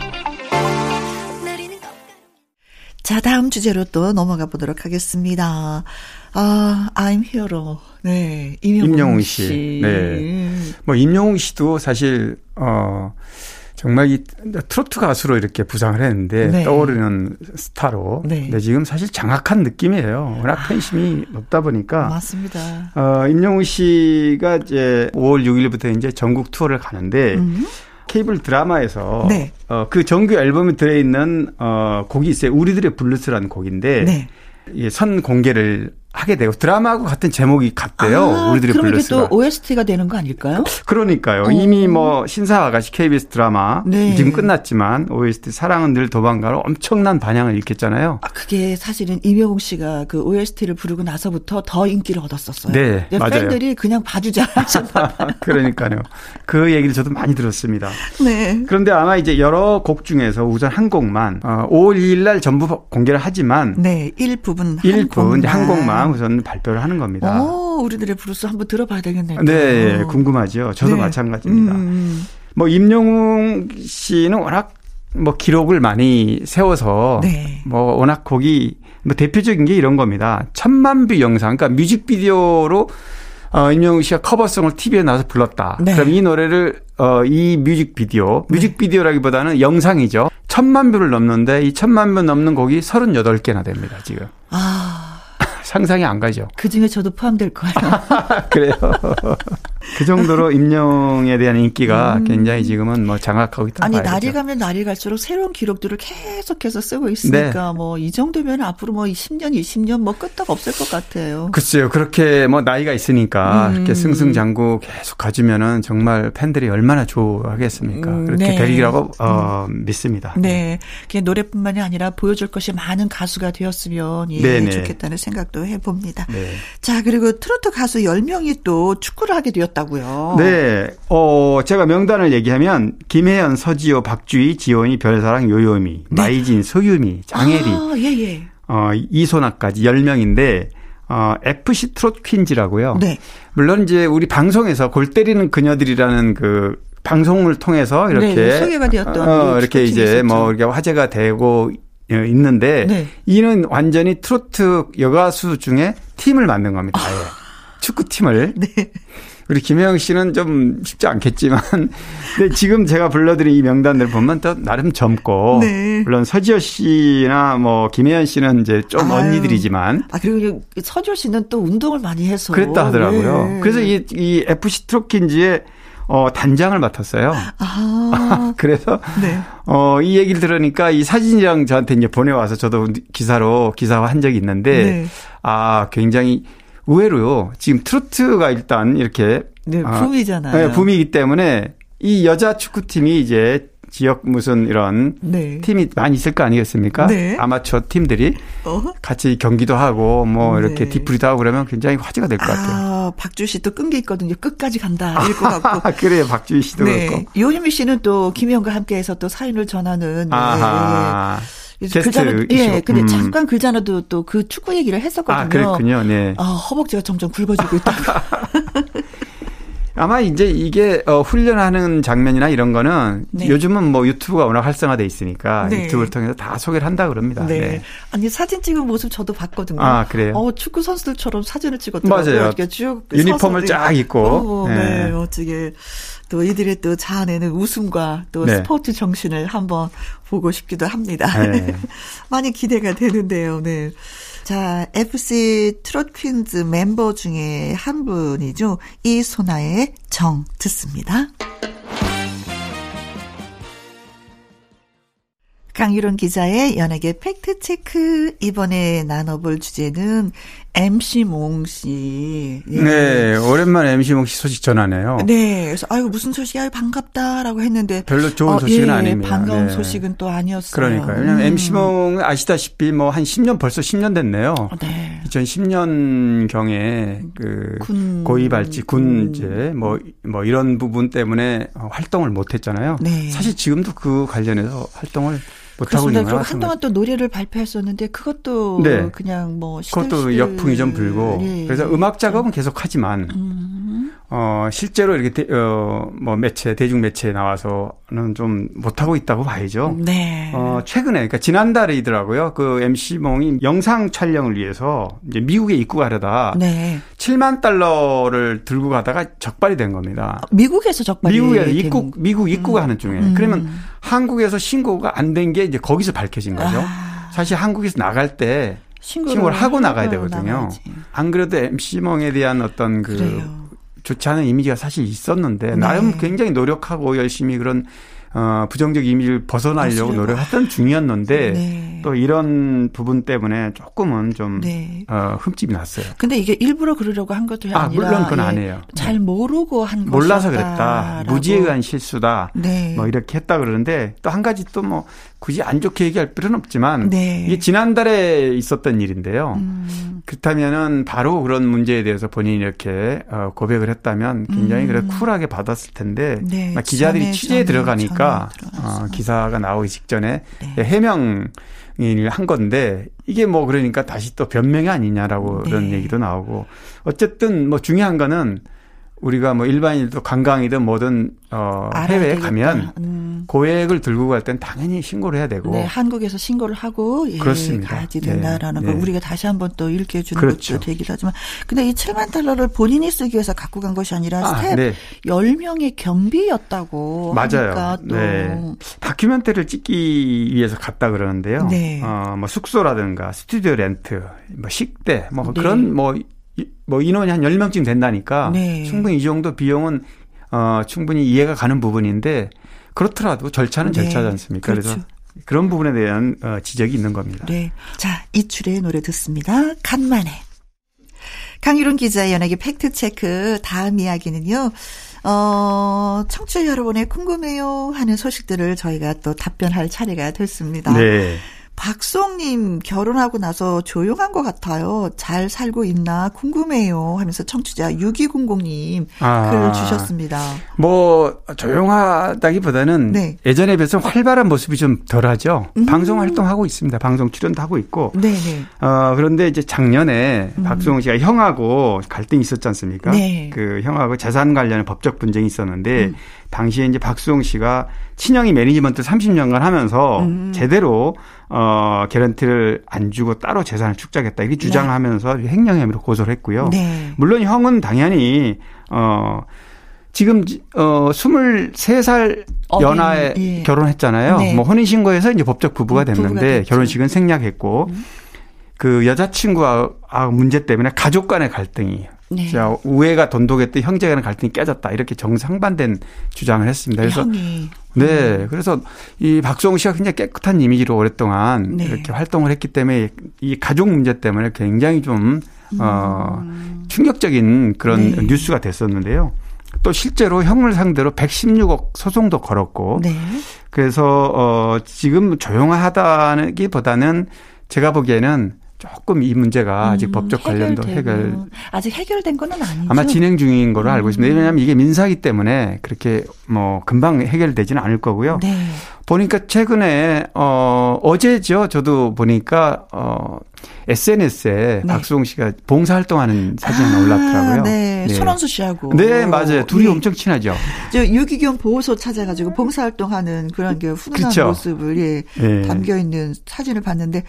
자, 다음 주제로 또 넘어가 보도록 하겠습니다. 아, I'm Hero. 네, 임영웅, 임영웅 씨. 씨. 네. 뭐, 임영웅 씨도 사실, 어, 정말 이 트로트 가수로 이렇게 부상을 했는데 네. 떠오르는 스타로. 네. 근데 지금 사실 장악한 느낌이에요. 워낙 아. 팬심이 아, 높다 보니까. 맞습니다. 어, 임영웅 씨가 이제 5월 6일부터 이제 전국 투어를 가는데 음. 케이블 드라마에서 네. 어, 그 정규 앨범에 들어있는 어, 곡이 있어요. 우리들의 블루스라는 곡인데 네. 예, 선 공개를 하게 되고 드라마하고 같은 제목이 같대요. 아, 우리들이 그럼 불렀어요. 이게 또 OST가 되는 거 아닐까요? 그, 러니까요 어. 이미 뭐 신사와 아가씨 KBS 드라마 네. 지금 끝났지만 OST 사랑은 늘 도망가로 엄청난 반향을 일으켰잖아요. 아, 그게 사실은 임영웅 씨가 그 OST를 부르고 나서부터 더 인기를 얻었었어요. 네, 맞아요. 팬들이 그냥 봐주자 하셨나 그러니까요. 그 얘기를 저도 많이 들었습니다. 네. 그런데 아마 이제 여러 곡 중에서 우선 한 곡만 어, 5월 2일 날 전부 공개를 하지만 네, 일부분 일부 한 곡만 우선 발표를 하는 겁니다. 오, 우리들의 블루스 한번 들어봐야 되겠네요. 네, 궁금하죠. 저도 네. 마찬가지입니다. 음, 음. 뭐 임영웅 씨는 워낙 뭐 기록을 많이 세워서 네. 뭐 워낙 곡이 뭐 대표적인 게 이런 겁니다. 천만 view 영상, 그러니까 뮤직비디오로 어, 임영웅 씨가 cover song을 TV에 나와서 불렀다. 네. 그럼 이 노래를 어, 이 뮤직비디오, 네. 뮤직비디오라기보다는 영상이죠. 천만 view를 넘는데 이 천만 view 넘는 곡이 38개나 됩니다, 지금. 아. 상상이 안 가죠. 그 중에 저도 포함될 거예요. 그래요. 그 정도로 임영웅에 대한 인기가 음. 굉장히 지금은 뭐 장악하고 있다. 아니 날이 가면 날이 갈수록 새로운 기록들을 계속해서 쓰고 있으니까 네. 뭐이 정도면 앞으로 뭐 10년, 20년 뭐 끄떡 없을 것 같아요. 글쎄요. 그렇게 뭐 나이가 있으니까 음. 이렇게 승승장구 계속 가주면은 정말 팬들이 얼마나 좋아하겠습니까? 음. 그렇게 네. 되리라고 어, 음. 믿습니다. 네. 그냥 노래뿐만이 아니라 보여줄 것이 많은 가수가 되었으면 예, 좋겠다는 생각도 해봅니다. 네. 자 그리고 트로트 가수 10명이 또 축구를 하게 되었 있었다고요. 네. 어, 제가 명단을 얘기하면 김혜연, 서지호, 박주희, 지원이, 별사랑, 요요미, 네. 마이진, 소유미, 장혜리, 아, 예, 예. 어, 이소나까지 10명인데 어, FC 트롯 퀸즈라고요. 네. 물론 이제 우리 방송에서 골 때리는 그녀들이라는 그 방송을 통해서 이렇게 네, 소개가 되었던 어, 이렇게 이제 있었죠. 뭐 이렇게 화제가 되고 있는데 네. 이는 완전히 트로트 여가수 중에 팀을 만든 겁니다. 아예. 축구팀을. 네. 우리 김혜영 씨는 좀 쉽지 않겠지만, 근데 지금 제가 불러드린 이 명단들 보면 또 나름 젊고, 네. 물론 서지호 씨나 뭐 김혜연 씨는 이제 좀 아유. 언니들이지만, 아 그리고 서지호 씨는 또 운동을 많이 해서 그랬다 하더라고요. 네. 그래서 이, 이 FC 트로킨즈의 어, 단장을 맡았어요. 아. 그래서, 네. 어, 이 얘기를 들으니까 이 사진이랑 저한테 이제 보내와서 저도 기사로 기사화 한 적이 있는데, 네. 아, 굉장히 의외로요. 지금 트로트가 일단 이렇게 네, 아, 붐이잖아요. 네, 붐이기 때문에 이 여자 축구팀이 이제 지역 무슨 이런 네. 팀이 많이 있을 거 아니겠습니까? 네. 아마추어 팀들이 어? 같이 경기도 하고 뭐 네. 이렇게 디프리도 하고 그러면 굉장히 화제가 될 것 같아요. 아, 박주희 씨도 끈 게 있거든요. 끝까지 간다. 이럴 것 같고. 그래요. 박주희 씨도 네. 그렇고. 요유미 씨는 또 김희영과 함께해서 또 사연을 전하는 아 글자는 예, 근데 음. 잠깐 글자나도 또 그 축구 얘기를 했었거든요. 아, 그랬군요. 네. 아, 허벅지가 점점 굵어지고 있다가. 아마 이제 이게 어, 훈련하는 장면이나 이런 거는 네. 요즘은 뭐 유튜브가 워낙 활성화돼 있으니까 네. 유튜브를 통해서 다 소개를 한다 그럽니다. 네. 네. 아니 사진 찍은 모습 저도 봤거든요. 아 그래요? 어 축구 선수들처럼 사진을 찍었더라고요. 맞아요. 쭉 유니폼을 쫙 입고. 어, 네. 네. 어떻게 또 이들의 또 자아내는 웃음과 또 네. 스포츠 정신을 한번 보고 싶기도 합니다. 네. 많이 기대가 되는데요. 네. 자, FC 트롯 퀸즈 멤버 중에 한 분이죠. 이소나의 정 듣습니다. 강유론 기자의 연예계 팩트체크. 이번에 나눠볼 주제는 MC 몽 씨. 예. 네, 오랜만에 MC 몽 씨 소식 전하네요. 네, 그래서 아유 무슨 소식이야 반갑다라고 했는데 별로 좋은 어, 소식은 예, 아닙니다. 반가운 네. 소식은 또 아니었어요. 그러니까요. 왜냐면 음. MC 몽 아시다시피 뭐 한 10년 벌써 10년 됐네요. 네. 2010년 경에 그 군. 고위 발찌 군제 뭐뭐 뭐 이런 부분 때문에 활동을 못 했잖아요. 네. 사실 지금도 그 관련해서 활동을 못하고 있는 한동안 또 노래를 발표했었는데 그것도 네. 그냥 뭐 그것도 역풍이 좀 불고 예. 그래서 음악 작업은 계속 하지만 음. 어 실제로 이렇게 어뭐 매체 대중 매체에 나와서는 좀 못하고 있다고 봐야죠. 네. 어 최근에 그러니까 지난달이더라고요. 그 MC 몽이 영상 촬영을 위해서 이제 미국에 입국하려다 네. 7만 달러를 들고 가다가 적발이 된 겁니다. 미국에서 적발이 미국에서 입국 미국 입국하는 음. 중에 음. 그러면 한국에서 신고가 안 된 게 이제 거기서 밝혀진 거죠. 아. 사실 한국에서 나갈 때 신고를, 신고를 하고 나가야 되거든요. 나가야지. 안 그래도 MC몽에 대한 어떤 그 그래요. 좋지 않은 이미지가 사실 있었는데 네. 나름 굉장히 노력하고 열심히 그런 어, 부정적 이미지를 벗어나려고 노력했던 중이었는데 네. 또 이런 부분 때문에 조금은 좀 네. 어, 흠집이 났어요. 근데 이게 일부러 그러려고 한 것도 아, 아니라 물론 그건 예, 아니에요. 잘 모르고 한 몰라서 그랬다. 무지에 의한 실수다. 네. 뭐 이렇게 했다 그러는데 또 한 가지 또 뭐 굳이 안 좋게 얘기할 필요는 없지만 네. 이게 지난달에 있었던 일인데요. 음. 그렇다면은 바로 그런 문제에 대해서 본인이 이렇게 어, 고백을 했다면 굉장히 음. 그래 쿨하게 받았을 텐데 네. 기자들이 취재에 들어가니까 어, 기사가 나오기 직전에 네. 해명 한 건데 이게 뭐 그러니까 다시 또 변명이 아니냐라고 네. 그런 얘기도 나오고 어쨌든 뭐 중요한 거는 우리가 뭐 일반인도 관광이든 뭐든 어 해외에 가면 음. 고액을 들고 갈 땐 당연히 신고를 해야 되고 네, 한국에서 신고를 하고 예, 그렇습니다. 가야지 된다라는 네, 걸 네. 우리가 다시 한번 또 일깨워 주는 그렇죠. 것도 되긴 하지만 근데 이 7만 달러를 본인이 쓰기 위해서 갖고 간 것이 아니라 아, 스텝 네. 10명의 경비였다고 맞아요. 네. 다큐멘터리를 찍기 위해서 갔다 그러는데요. 네. 어 뭐 숙소라든가 스튜디오 렌트, 뭐 식대 뭐 네. 그런 뭐뭐 인원이 한 10명쯤 된다니까 네. 충분히 이 정도 비용은 어 충분히 이해가 가는 부분인데 그렇더라도 절차는 네. 절차지 않습니까? 그렇죠. 그래서 그런 부분에 대한 어 지적이 있는 겁니다. 네. 자, 이출의 노래 듣습니다. 간만에. 강유론 기자의 연예계 팩트체크 다음 이야기는요. 어, 청취자 여러분의 궁금해요 하는 소식들을 저희가 또 답변할 차례가 됐습니다. 네. 박수홍님 결혼하고 나서 조용한 것 같아요. 잘 살고 있나 궁금해요. 하면서 청취자 6200님 아, 글을 주셨습니다. 뭐 조용하다기보다는 네. 예전에 비해서 활발한 모습이 좀 덜하죠. 음. 방송 활동하고 있습니다. 방송 출연도 하고 있고. 네네. 네. 어, 그런데 이제 작년에 음. 박수홍 씨가 형하고 갈등이 있었지 않습니까? 네. 그 형하고 재산 관련의 법적 분쟁이 있었는데 음. 당시에 이제 박수홍 씨가 친형이 매니지먼트 30년간 하면서 음. 제대로 어 개런티를 안 주고 따로 재산을 축적했다 이렇게 주장하면서 네. 횡령 혐의로 고소를 했고요. 네. 물론 형은 당연히 어 지금 어 23살 연하에 예. 결혼했잖아요. 네. 뭐 혼인 신고해서 이제 법적 부부가 음, 됐는데 부부가 결혼식은 생략했고 음. 그 여자친구와 문제 때문에 가족 간의 갈등이 네. 자, 우애가 돈독했던 형제 간의 갈등이 깨졌다. 이렇게 정상반된 주장을 했습니다. 그래서 형이. 네. 음. 그래서 이 박수홍 씨가 굉장히 깨끗한 이미지로 오랫동안 네. 이렇게 활동을 했기 때문에 이 가족 문제 때문에 굉장히 좀 어, 음. 충격적인 그런 네. 뉴스가 됐었는데요. 또 실제로 형을 상대로 116억 소송도 걸었고 네. 그래서 어 지금 조용하다기보다는 제가 보기에는 조금 이 문제가 아직 음, 법적 관련도 해결 아직 해결된 건 아니죠. 아마 진행 중인 거로 알고 있습니다. 음. 왜냐하면 이게 민사기 때문에 그렇게 뭐 금방 해결되지는 않을 거고요. 네. 보니까 최근에 어 어제죠. 저도 보니까 어 SNS에 네. 박수홍 씨가 봉사 활동하는 사진이 아, 올랐더라고요. 네. 네. 손원수 씨하고. 네, 맞아요. 둘이 네. 엄청 친하죠. 저 유기견 보호소 찾아가지고 봉사 활동하는 그런 게 훈훈한 그렇죠. 모습을 예, 네. 담겨 있는 사진을 봤는데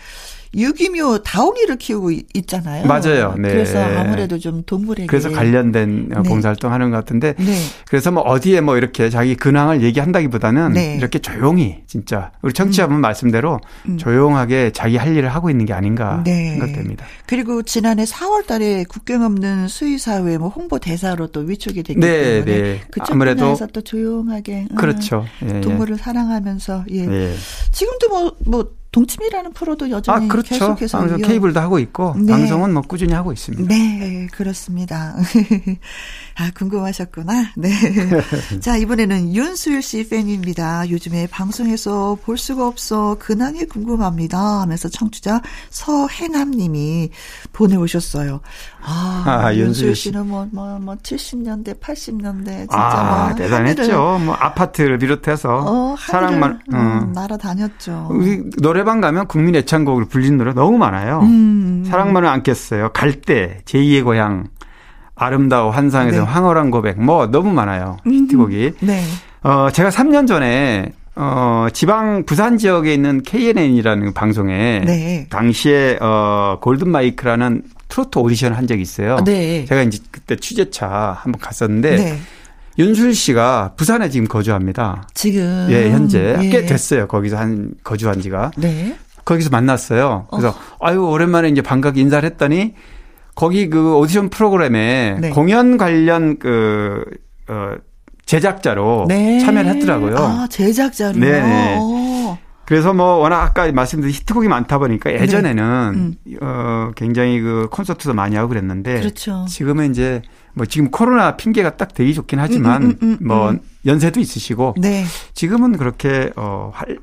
유기묘 다옹이를 키우고 있잖아요. 맞아요. 네. 그래서 아무래도 좀 동물에게 그래서 관련된 네. 봉사활동 하는 것 같은데 네. 그래서 뭐 어디에 뭐 이렇게 자기 근황을 얘기한다기보다는 네. 이렇게 조용히 진짜 우리 청취자분 음. 말씀대로 음. 조용하게 자기 할 일을 하고 있는 게 아닌가 네. 생각됩니다. 그리고 지난해 4월 달에 국경 없는 수의 사회 뭐 홍보 대사로 또 위촉이 됐기 네, 때문에 네. 그쪽 아무래도 분야에서 또 조용하게 어, 그렇죠. 예, 예. 동물을 사랑하면서 예. 예. 지금도 뭐뭐 뭐 동치미라는 프로도 여전히 아, 그렇죠. 계속해서 방송 케이블도 하고 있고 네. 방송은 뭐 꾸준히 하고 있습니다. 네, 그렇습니다. 아, 궁금하셨구나. 네. 자, 이번에는 윤수일 씨 팬입니다. 요즘에 방송에서 볼 수가 없어 근황이 궁금합니다 하면서 청취자 서행함 님이 보내오셨어요. 아, 아 윤수일 씨는 뭐, 뭐, 뭐, 70년대, 80년대, 진짜 아, 뭐. 대단했죠. 하늘을, 뭐, 아파트를 비롯해서. 어, 사랑만, 음, 음. 날아다녔죠. 노래방 가면 국민 애창곡을 불리는 노래 너무 많아요. 음. 사랑만을 안겠어요. 갈 때, 제2의 고향. 아름다워 환상에서 네. 황홀한 고백 뭐 너무 많아요 히트곡이. 네. 어 제가 3년 전에 어 지방 부산 지역에 있는 KNN이라는 방송에 네. 당시에 어 골든 마이크라는 트로트 오디션을 한 적이 있어요. 네. 제가 이제 그때 취재차 한번 갔었는데 네. 윤술 씨가 부산에 지금 거주합니다. 지금 예 현재 예. 꽤 됐어요 거기서 한 거주한 지가. 네. 거기서 만났어요. 그래서 어. 아유 오랜만에 이제 반갑게 인사를 했더니 거기 그 오디션 프로그램에 네. 공연 관련 그, 어, 제작자로 네. 참여를 했더라고요. 아, 제작자로. 네. 그래서 뭐 워낙 아까 말씀드린 히트곡이 많다 보니까 네. 예전에는 네. 음. 어 굉장히 그 콘서트도 많이 하고 그랬는데 그렇죠. 지금은 이제 뭐 지금 코로나 핑계가 딱 되기 좋긴 하지만 음, 음, 음, 음뭐 연세도 있으시고 네. 지금은 그렇게 어 할,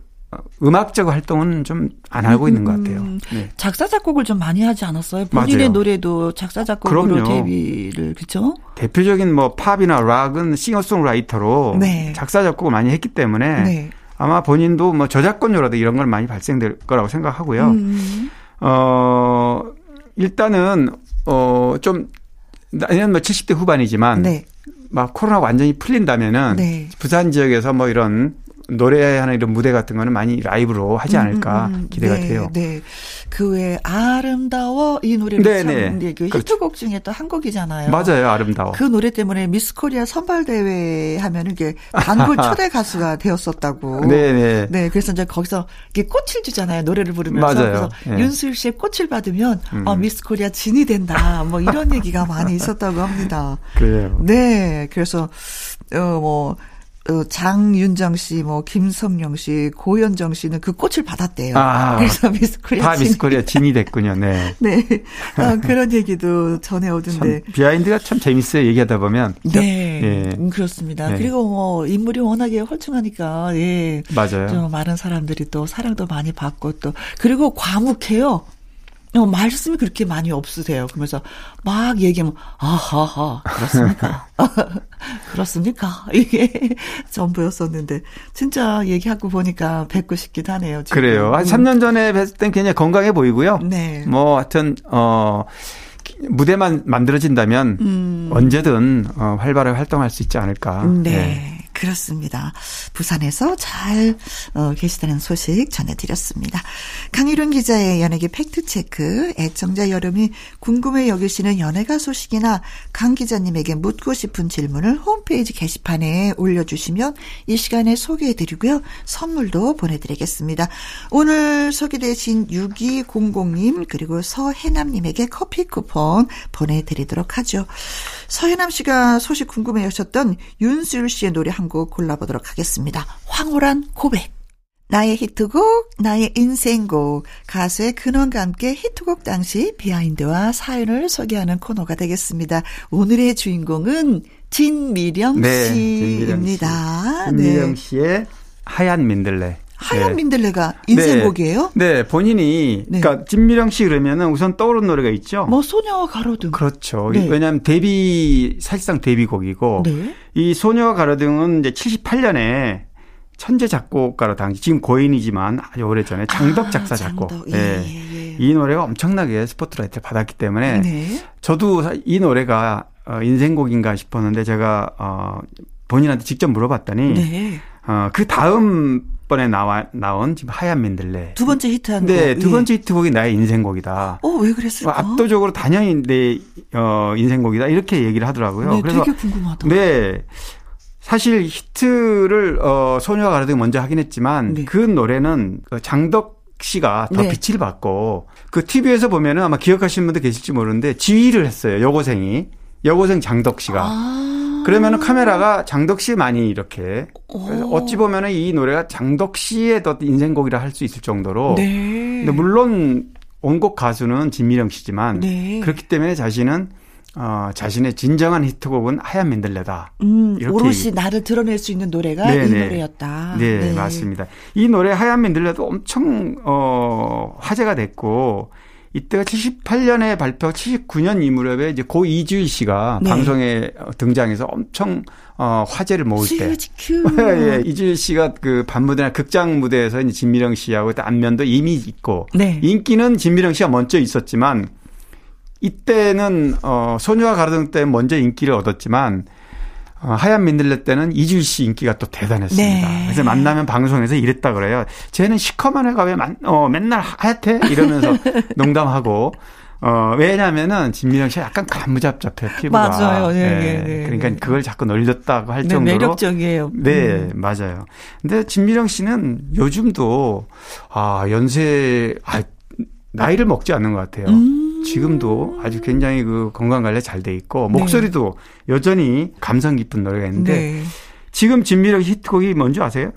음악적 활동은 좀 안 하고 있는 것 같아요. 네. 작사 작곡을 좀 많이 하지 않았어요? 본인의 맞아요. 노래도 작사 작곡으로 그럼요. 데뷔를 그죠? 대표적인 뭐 팝이나 락은 싱어송라이터로 네. 작사 작곡을 많이 했기 때문에 네. 아마 본인도 뭐 저작권료라도 이런 걸 많이 발생될 거라고 생각하고요. 음. 어 일단은 어좀 내년 뭐 70대 후반이지만 네. 막 코로나 완전히 풀린다면은 네. 부산 지역에서 뭐 이런 노래하는 이런 무대 같은 거는 많이 라이브로 하지 않을까 음, 음, 음. 기대가 네, 돼요. 네. 그 외에 아름다워 이 노래를 네, 참 네. 그. 히트곡 중에 또 한 곡이잖아요. 맞아요. 아름다워. 그 노래 때문에 미스 코리아 선발 대회 하면은 이게 단골 초대 가수가 되었었다고. 네, 네. 네. 그래서 이제 거기서 이게 꽃을 주잖아요. 노래를 부르면서 맞아요. 그래서 네. 윤수일 씨의 꽃을 받으면 음. 어 미스 코리아 진이 된다. 뭐 이런 얘기가 많이 있었다고 합니다. 그래요. 네. 그래서 어뭐 어, 장윤정 씨, 뭐 김성령 씨, 고현정 씨는 그 꽃을 받았대요. 아, 그래서 미스코리아 다 미스코리아 진이 됐군요. 네. 네. 어, 그런 얘기도 전해 오던데. behind가 참 재밌어요. 얘기하다 보면. 네. 예. 음, 그렇습니다. 네. 그리고 뭐 인물이 워낙에 출중하니까 예. 맞아요. 좀 많은 사람들이 또 사랑도 많이 받고 또 그리고 과묵해요. 어, 말씀이 그렇게 많이 없으세요. 그러면서 막 얘기하면, 아하하, 그렇습니까? 그렇습니까? 이게 전부였었는데, 진짜 얘기하고 보니까 뵙고 싶기도 하네요. 지금. 그래요. 한 3년 전에 뵀을 땐 굉장히 건강해 보이고요. 네. 뭐, 하여튼, 어, 무대만 만들어진다면 음. 언제든 어, 활발하게 활동할 수 있지 않을까. 네. 네. 그렇습니다. 부산에서 잘 어, 계시다는 소식 전해드렸습니다. 강일훈 기자의 연예계 팩트체크, 애청자 여름이 궁금해 여기시는 연예가 소식이나 강 기자님에게 묻고 싶은 질문을 홈페이지 게시판에 올려주시면 이 시간에 소개해드리고요. 선물도 보내드리겠습니다. 오늘 소개되신 6200님 그리고 서해남님에게 커피 쿠폰 보내드리도록 하죠. 서해남 씨가 소식 궁금해 하셨던 윤수일 씨의 노래 한 곡 골라보도록 하겠습니다. 황홀한 고백. 나의 히트곡, 나의 인생곡, 가수의 근원과 함께 히트곡 당시 비하인드와 사연을 소개하는 코너가 되겠습니다. 오늘의 주인공은 진미령 네, 씨입니다. 진미령 네. 씨의 하얀 민들레. 하얀 네. 민들레가 인생곡이에요? 네. 네, 본인이 네. 그러니까 진미령 씨 그러면은 우선 떠오르는 노래가 있죠. 뭐 소녀와 가로등. 그렇죠. 네. 왜냐하면 데뷔 사실상 데뷔곡이고 네. 이 소녀와 가로등은 이제 78년에 천재 작곡가로 당시 지금 고인이지만 아주 오래전에 장덕 아, 작사 작곡. 아, 예, 네. 예, 예. 이 노래가 엄청나게 스포트라이트를 받았기 때문에 네. 저도 이 노래가 어, 인생곡인가 싶었는데 제가 어 본인한테 직접 물어봤더니 네. 어 그 다음 번에 나와 나온 지금 하얀 민들레 두 번째 히트한 네, 두 번째 예. 히트곡이 나의 인생곡이다. 어, 왜 그랬을까? 압도적으로 단연히 내 어, 인생곡이다 이렇게 얘기를 하더라고요. 네, 그래서 되게 궁금하다. 네. 사실 히트를 어 소녀가 가르등 먼저 하긴 했지만 네. 그 노래는 그 장덕 씨가 더 네. 빛을 받고 그 TV에서 보면은 아마 기억하시는 분도 계실지 모르는데 지휘를 했어요. 여고생이. 여고생 장덕 씨가. 아. 그러면은 카메라가 장덕 씨 많이 이렇게 그래서 어찌 보면은 이 노래가 장덕 씨의 더 인생곡이라 할 수 있을 정도로. 네. 근데 물론 원곡 가수는 진미령 씨지만 네. 그렇기 때문에 자신은 어, 자신의 진정한 히트곡은 하얀 민들레다. 음, 이렇게 오롯이 나를 드러낼 수 있는 노래가 네네. 이 노래였다. 네, 네, 맞습니다. 이 노래 하얀 민들레도 엄청 어, 화제가 됐고 이때가 78년에 발표 79년 이 무렵에 이제 고 이주일 씨가 네. 방송에 등장해서 엄청 어 화제를 모을 때 예, 이주일 씨가 그 반무대나 극장 무대에서 이제 진미령 씨하고 안면도 이미 있고 네. 인기는 진미령 씨가 먼저 있었지만 이때는 어 소녀와 가로등 때 먼저 인기를 얻었지만 어, 하얀 민들레 때는 이주일 씨 인기가 또 대단했습니다. 네. 그래서 만나면 방송에서 이랬다 그래요. 쟤는 시커먼 애가 왜 만, 어, 맨날 하얗대? 이러면서 농담하고 어, 왜냐면은 진미령 씨가 약간 가무잡잡해, 피부가. 맞아요. 네, 네, 네, 네 그러니까 네. 그걸 자꾸 놀렸다고 할 정도로. 매력적이에요. 네, 음. 맞아요. 근데 진미령 씨는 요즘도, 아, 연세, 아, 나이를 먹지 않는 것 같아요. 음. 지금도 아주 굉장히 그 건강 관리 잘 돼 있고 목소리도 네. 여전히 감성 깊은 노래가 있는데 네. 지금 진미령 히트곡이 뭔지 아세요?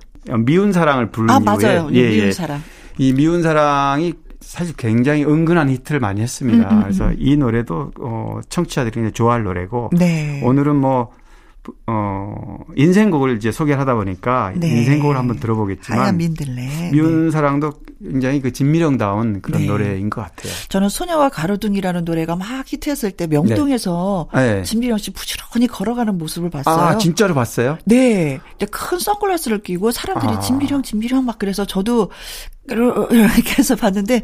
미운 사랑을 부른 아, 맞아요. 예, 미운 예. 사랑. 이 미운 사랑이 사실 굉장히 은근한 히트를 많이 했습니다. 음, 음, 음. 그래서 이 노래도 어 청취자들이 좋아할 노래고 네. 오늘은 뭐 어, 인생곡을 이제 소개를 하다 보니까 네. 인생곡을 한번 들어보겠지만 민들레. 미운 네. 사랑도 굉장히 그 진미령다운 그런 네. 노래인 것 같아요. 저는 소녀와 가로등이라는 노래가 막 히트했을 때 명동에서 네. 네. 진미령 씨 부지런히 걸어가는 모습을 봤어요. 아, 진짜로 봤어요? 네. 큰 선글라스를 끼고 사람들이 아. 진미령 진미령 막 그래서 저도 이렇게 해서 봤는데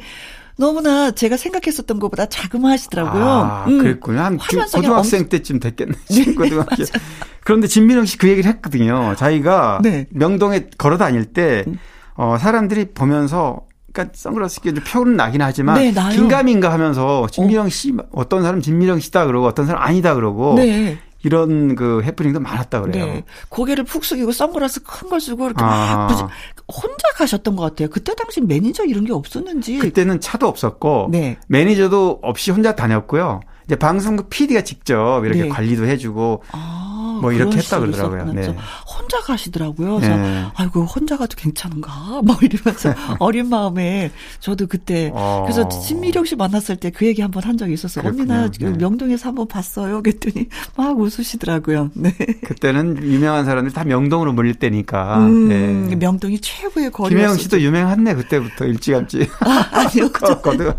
너무나 제가 생각했었던 것보다 자그마하시더라고요. 아, 음. 그랬군요. 한 고등학생 엄... 때쯤 됐겠네. 네, 고등학교. 그런데 진미령 씨 그 얘기를 했거든요. 자기가 네. 명동에 걸어 다닐 때, 음. 어, 사람들이 보면서 그러니까 선글라스 끼고 표는 나긴 하지만 네, 긴가민가 하면서 진미령 씨 어떤 사람 진미령 씨다 그러고 어떤 사람 아니다 그러고 네. 이런 그 해프닝도 많았다 그래요. 네. 고개를 푹 숙이고 선글라스 큰 걸 쓰고 이렇게 아. 막 혼자 가셨던 것 같아요. 그때 당시 매니저 이런 게 없었는지. 그때는 차도 없었고 네. 매니저도 없이 혼자 다녔고요. 이제 방송국 PD가 직접 이렇게 네. 관리도 해주고 아, 뭐 이렇게 했다 그러더라고요. 네. 혼자 가시더라고요. 그래서 네. 아이고 혼자 가도 괜찮은가 뭐 이러면서 어린 마음에 저도 그때 어. 그래서 신미령 씨 만났을 때 그 얘기 한번 한 적이 있었어요. 언니 나 네. 명동에서 한번 봤어요. 그랬더니 막 웃으시더라고요. 네. 그때는 유명한 사람들 다 명동으로 몰릴 때니까. 음, 네. 명동이 최고의 거리. 김혜영 씨도 유명했네 그때부터 일찌감치. 아, 아니요. 거듭.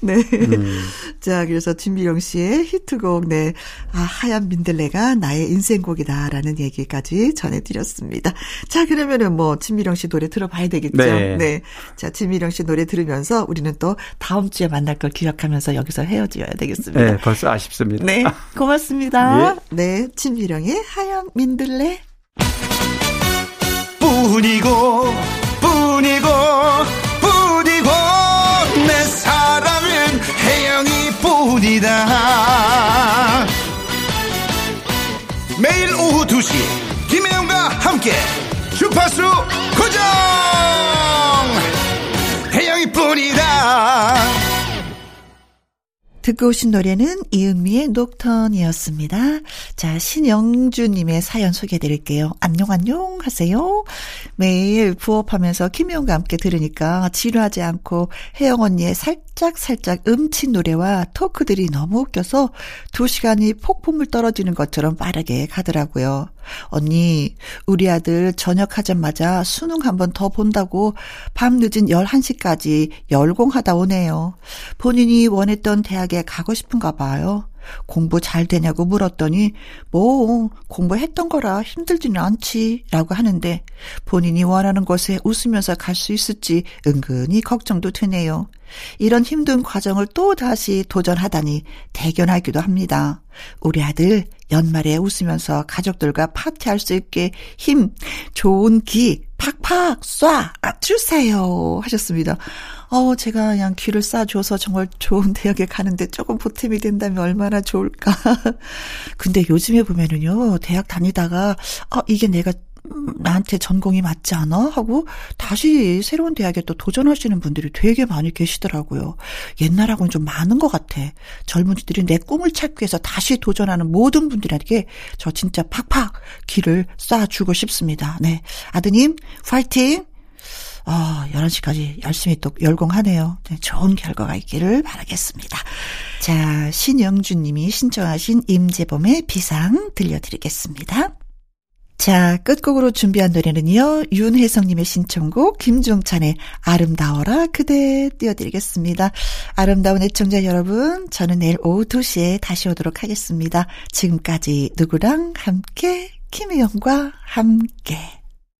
네. 음. 자, 그래서 진미령 씨의 히트곡, 네. 아, 하얀 민들레가 나의 인생곡이다라는 얘기까지 전해드렸습니다. 자, 그러면은 뭐, 진미령 씨 노래 들어봐야 되겠죠? 네. 네. 자, 진미령 씨 노래 들으면서 우리는 또 다음 주에 만날 걸 기억하면서 여기서 헤어져야 되겠습니다. 네, 벌써 아쉽습니다. 네. 고맙습니다. 예. 네. 진미령의 하얀 민들레. 뿐이고, 뿐이고, 뿐이다. 매일 오후 2시 김혜영과 함께 주파수 듣고 오신 노래는 이은미의 녹턴이었습니다. 자, 신영주님의 사연 소개해 드릴게요. 안녕, 안녕 하세요. 매일 부업하면서 김희영과 함께 들으니까 지루하지 않고 혜영 언니의 살짝 살짝 음친 노래와 토크들이 너무 웃겨서 두 시간이 폭풍물 떨어지는 것처럼 빠르게 가더라고요. 언니, 우리 아들 저녁하자마자 수능 한 번 더 본다고 밤 늦은 11시까지 열공하다 오네요. 본인이 원했던 대학에 가고 싶은가 봐요. 공부 잘 되냐고 물었더니 뭐 공부했던 거라 힘들지는 않지 라고 하는데 본인이 원하는 곳에 웃으면서 갈 수 있을지 은근히 걱정도 되네요. 이런 힘든 과정을 또 다시 도전하다니 대견하기도 합니다. 우리 아들 연말에 웃으면서 가족들과 파티할 수 있게 힘, 좋은 기 팍팍 쏴 주세요 하셨습니다. 어, 제가 그냥 귀를 쏴줘서 정말 좋은 대학에 가는데 조금 보탬이 된다면 얼마나 좋을까. 근데 요즘에 보면은요, 대학 다니다가, 아, 이게 내가 나한테 전공이 맞지 않아? 하고 다시 새로운 대학에 또 도전하시는 분들이 되게 많이 계시더라고요. 옛날하고는 좀 많은 것 같아. 젊은이들이 내 꿈을 찾기 위해서 다시 도전하는 모든 분들에게 저 진짜 팍팍 길을 쏴주고 싶습니다. 네. 아드님, 파이팅! 아, 11시까지 열심히 또 열공하네요. 네, 좋은 결과가 있기를 바라겠습니다. 자, 신영준 님이 신청하신 임재범의 비상 들려드리겠습니다. 자, 끝곡으로 준비한 노래는요, 윤혜성님의 신청곡, 김종찬의 아름다워라 그대 띄워드리겠습니다. 아름다운 애청자 여러분, 저는 내일 오후 2시에 다시 오도록 하겠습니다. 지금까지 누구랑 함께, 김혜영과 함께.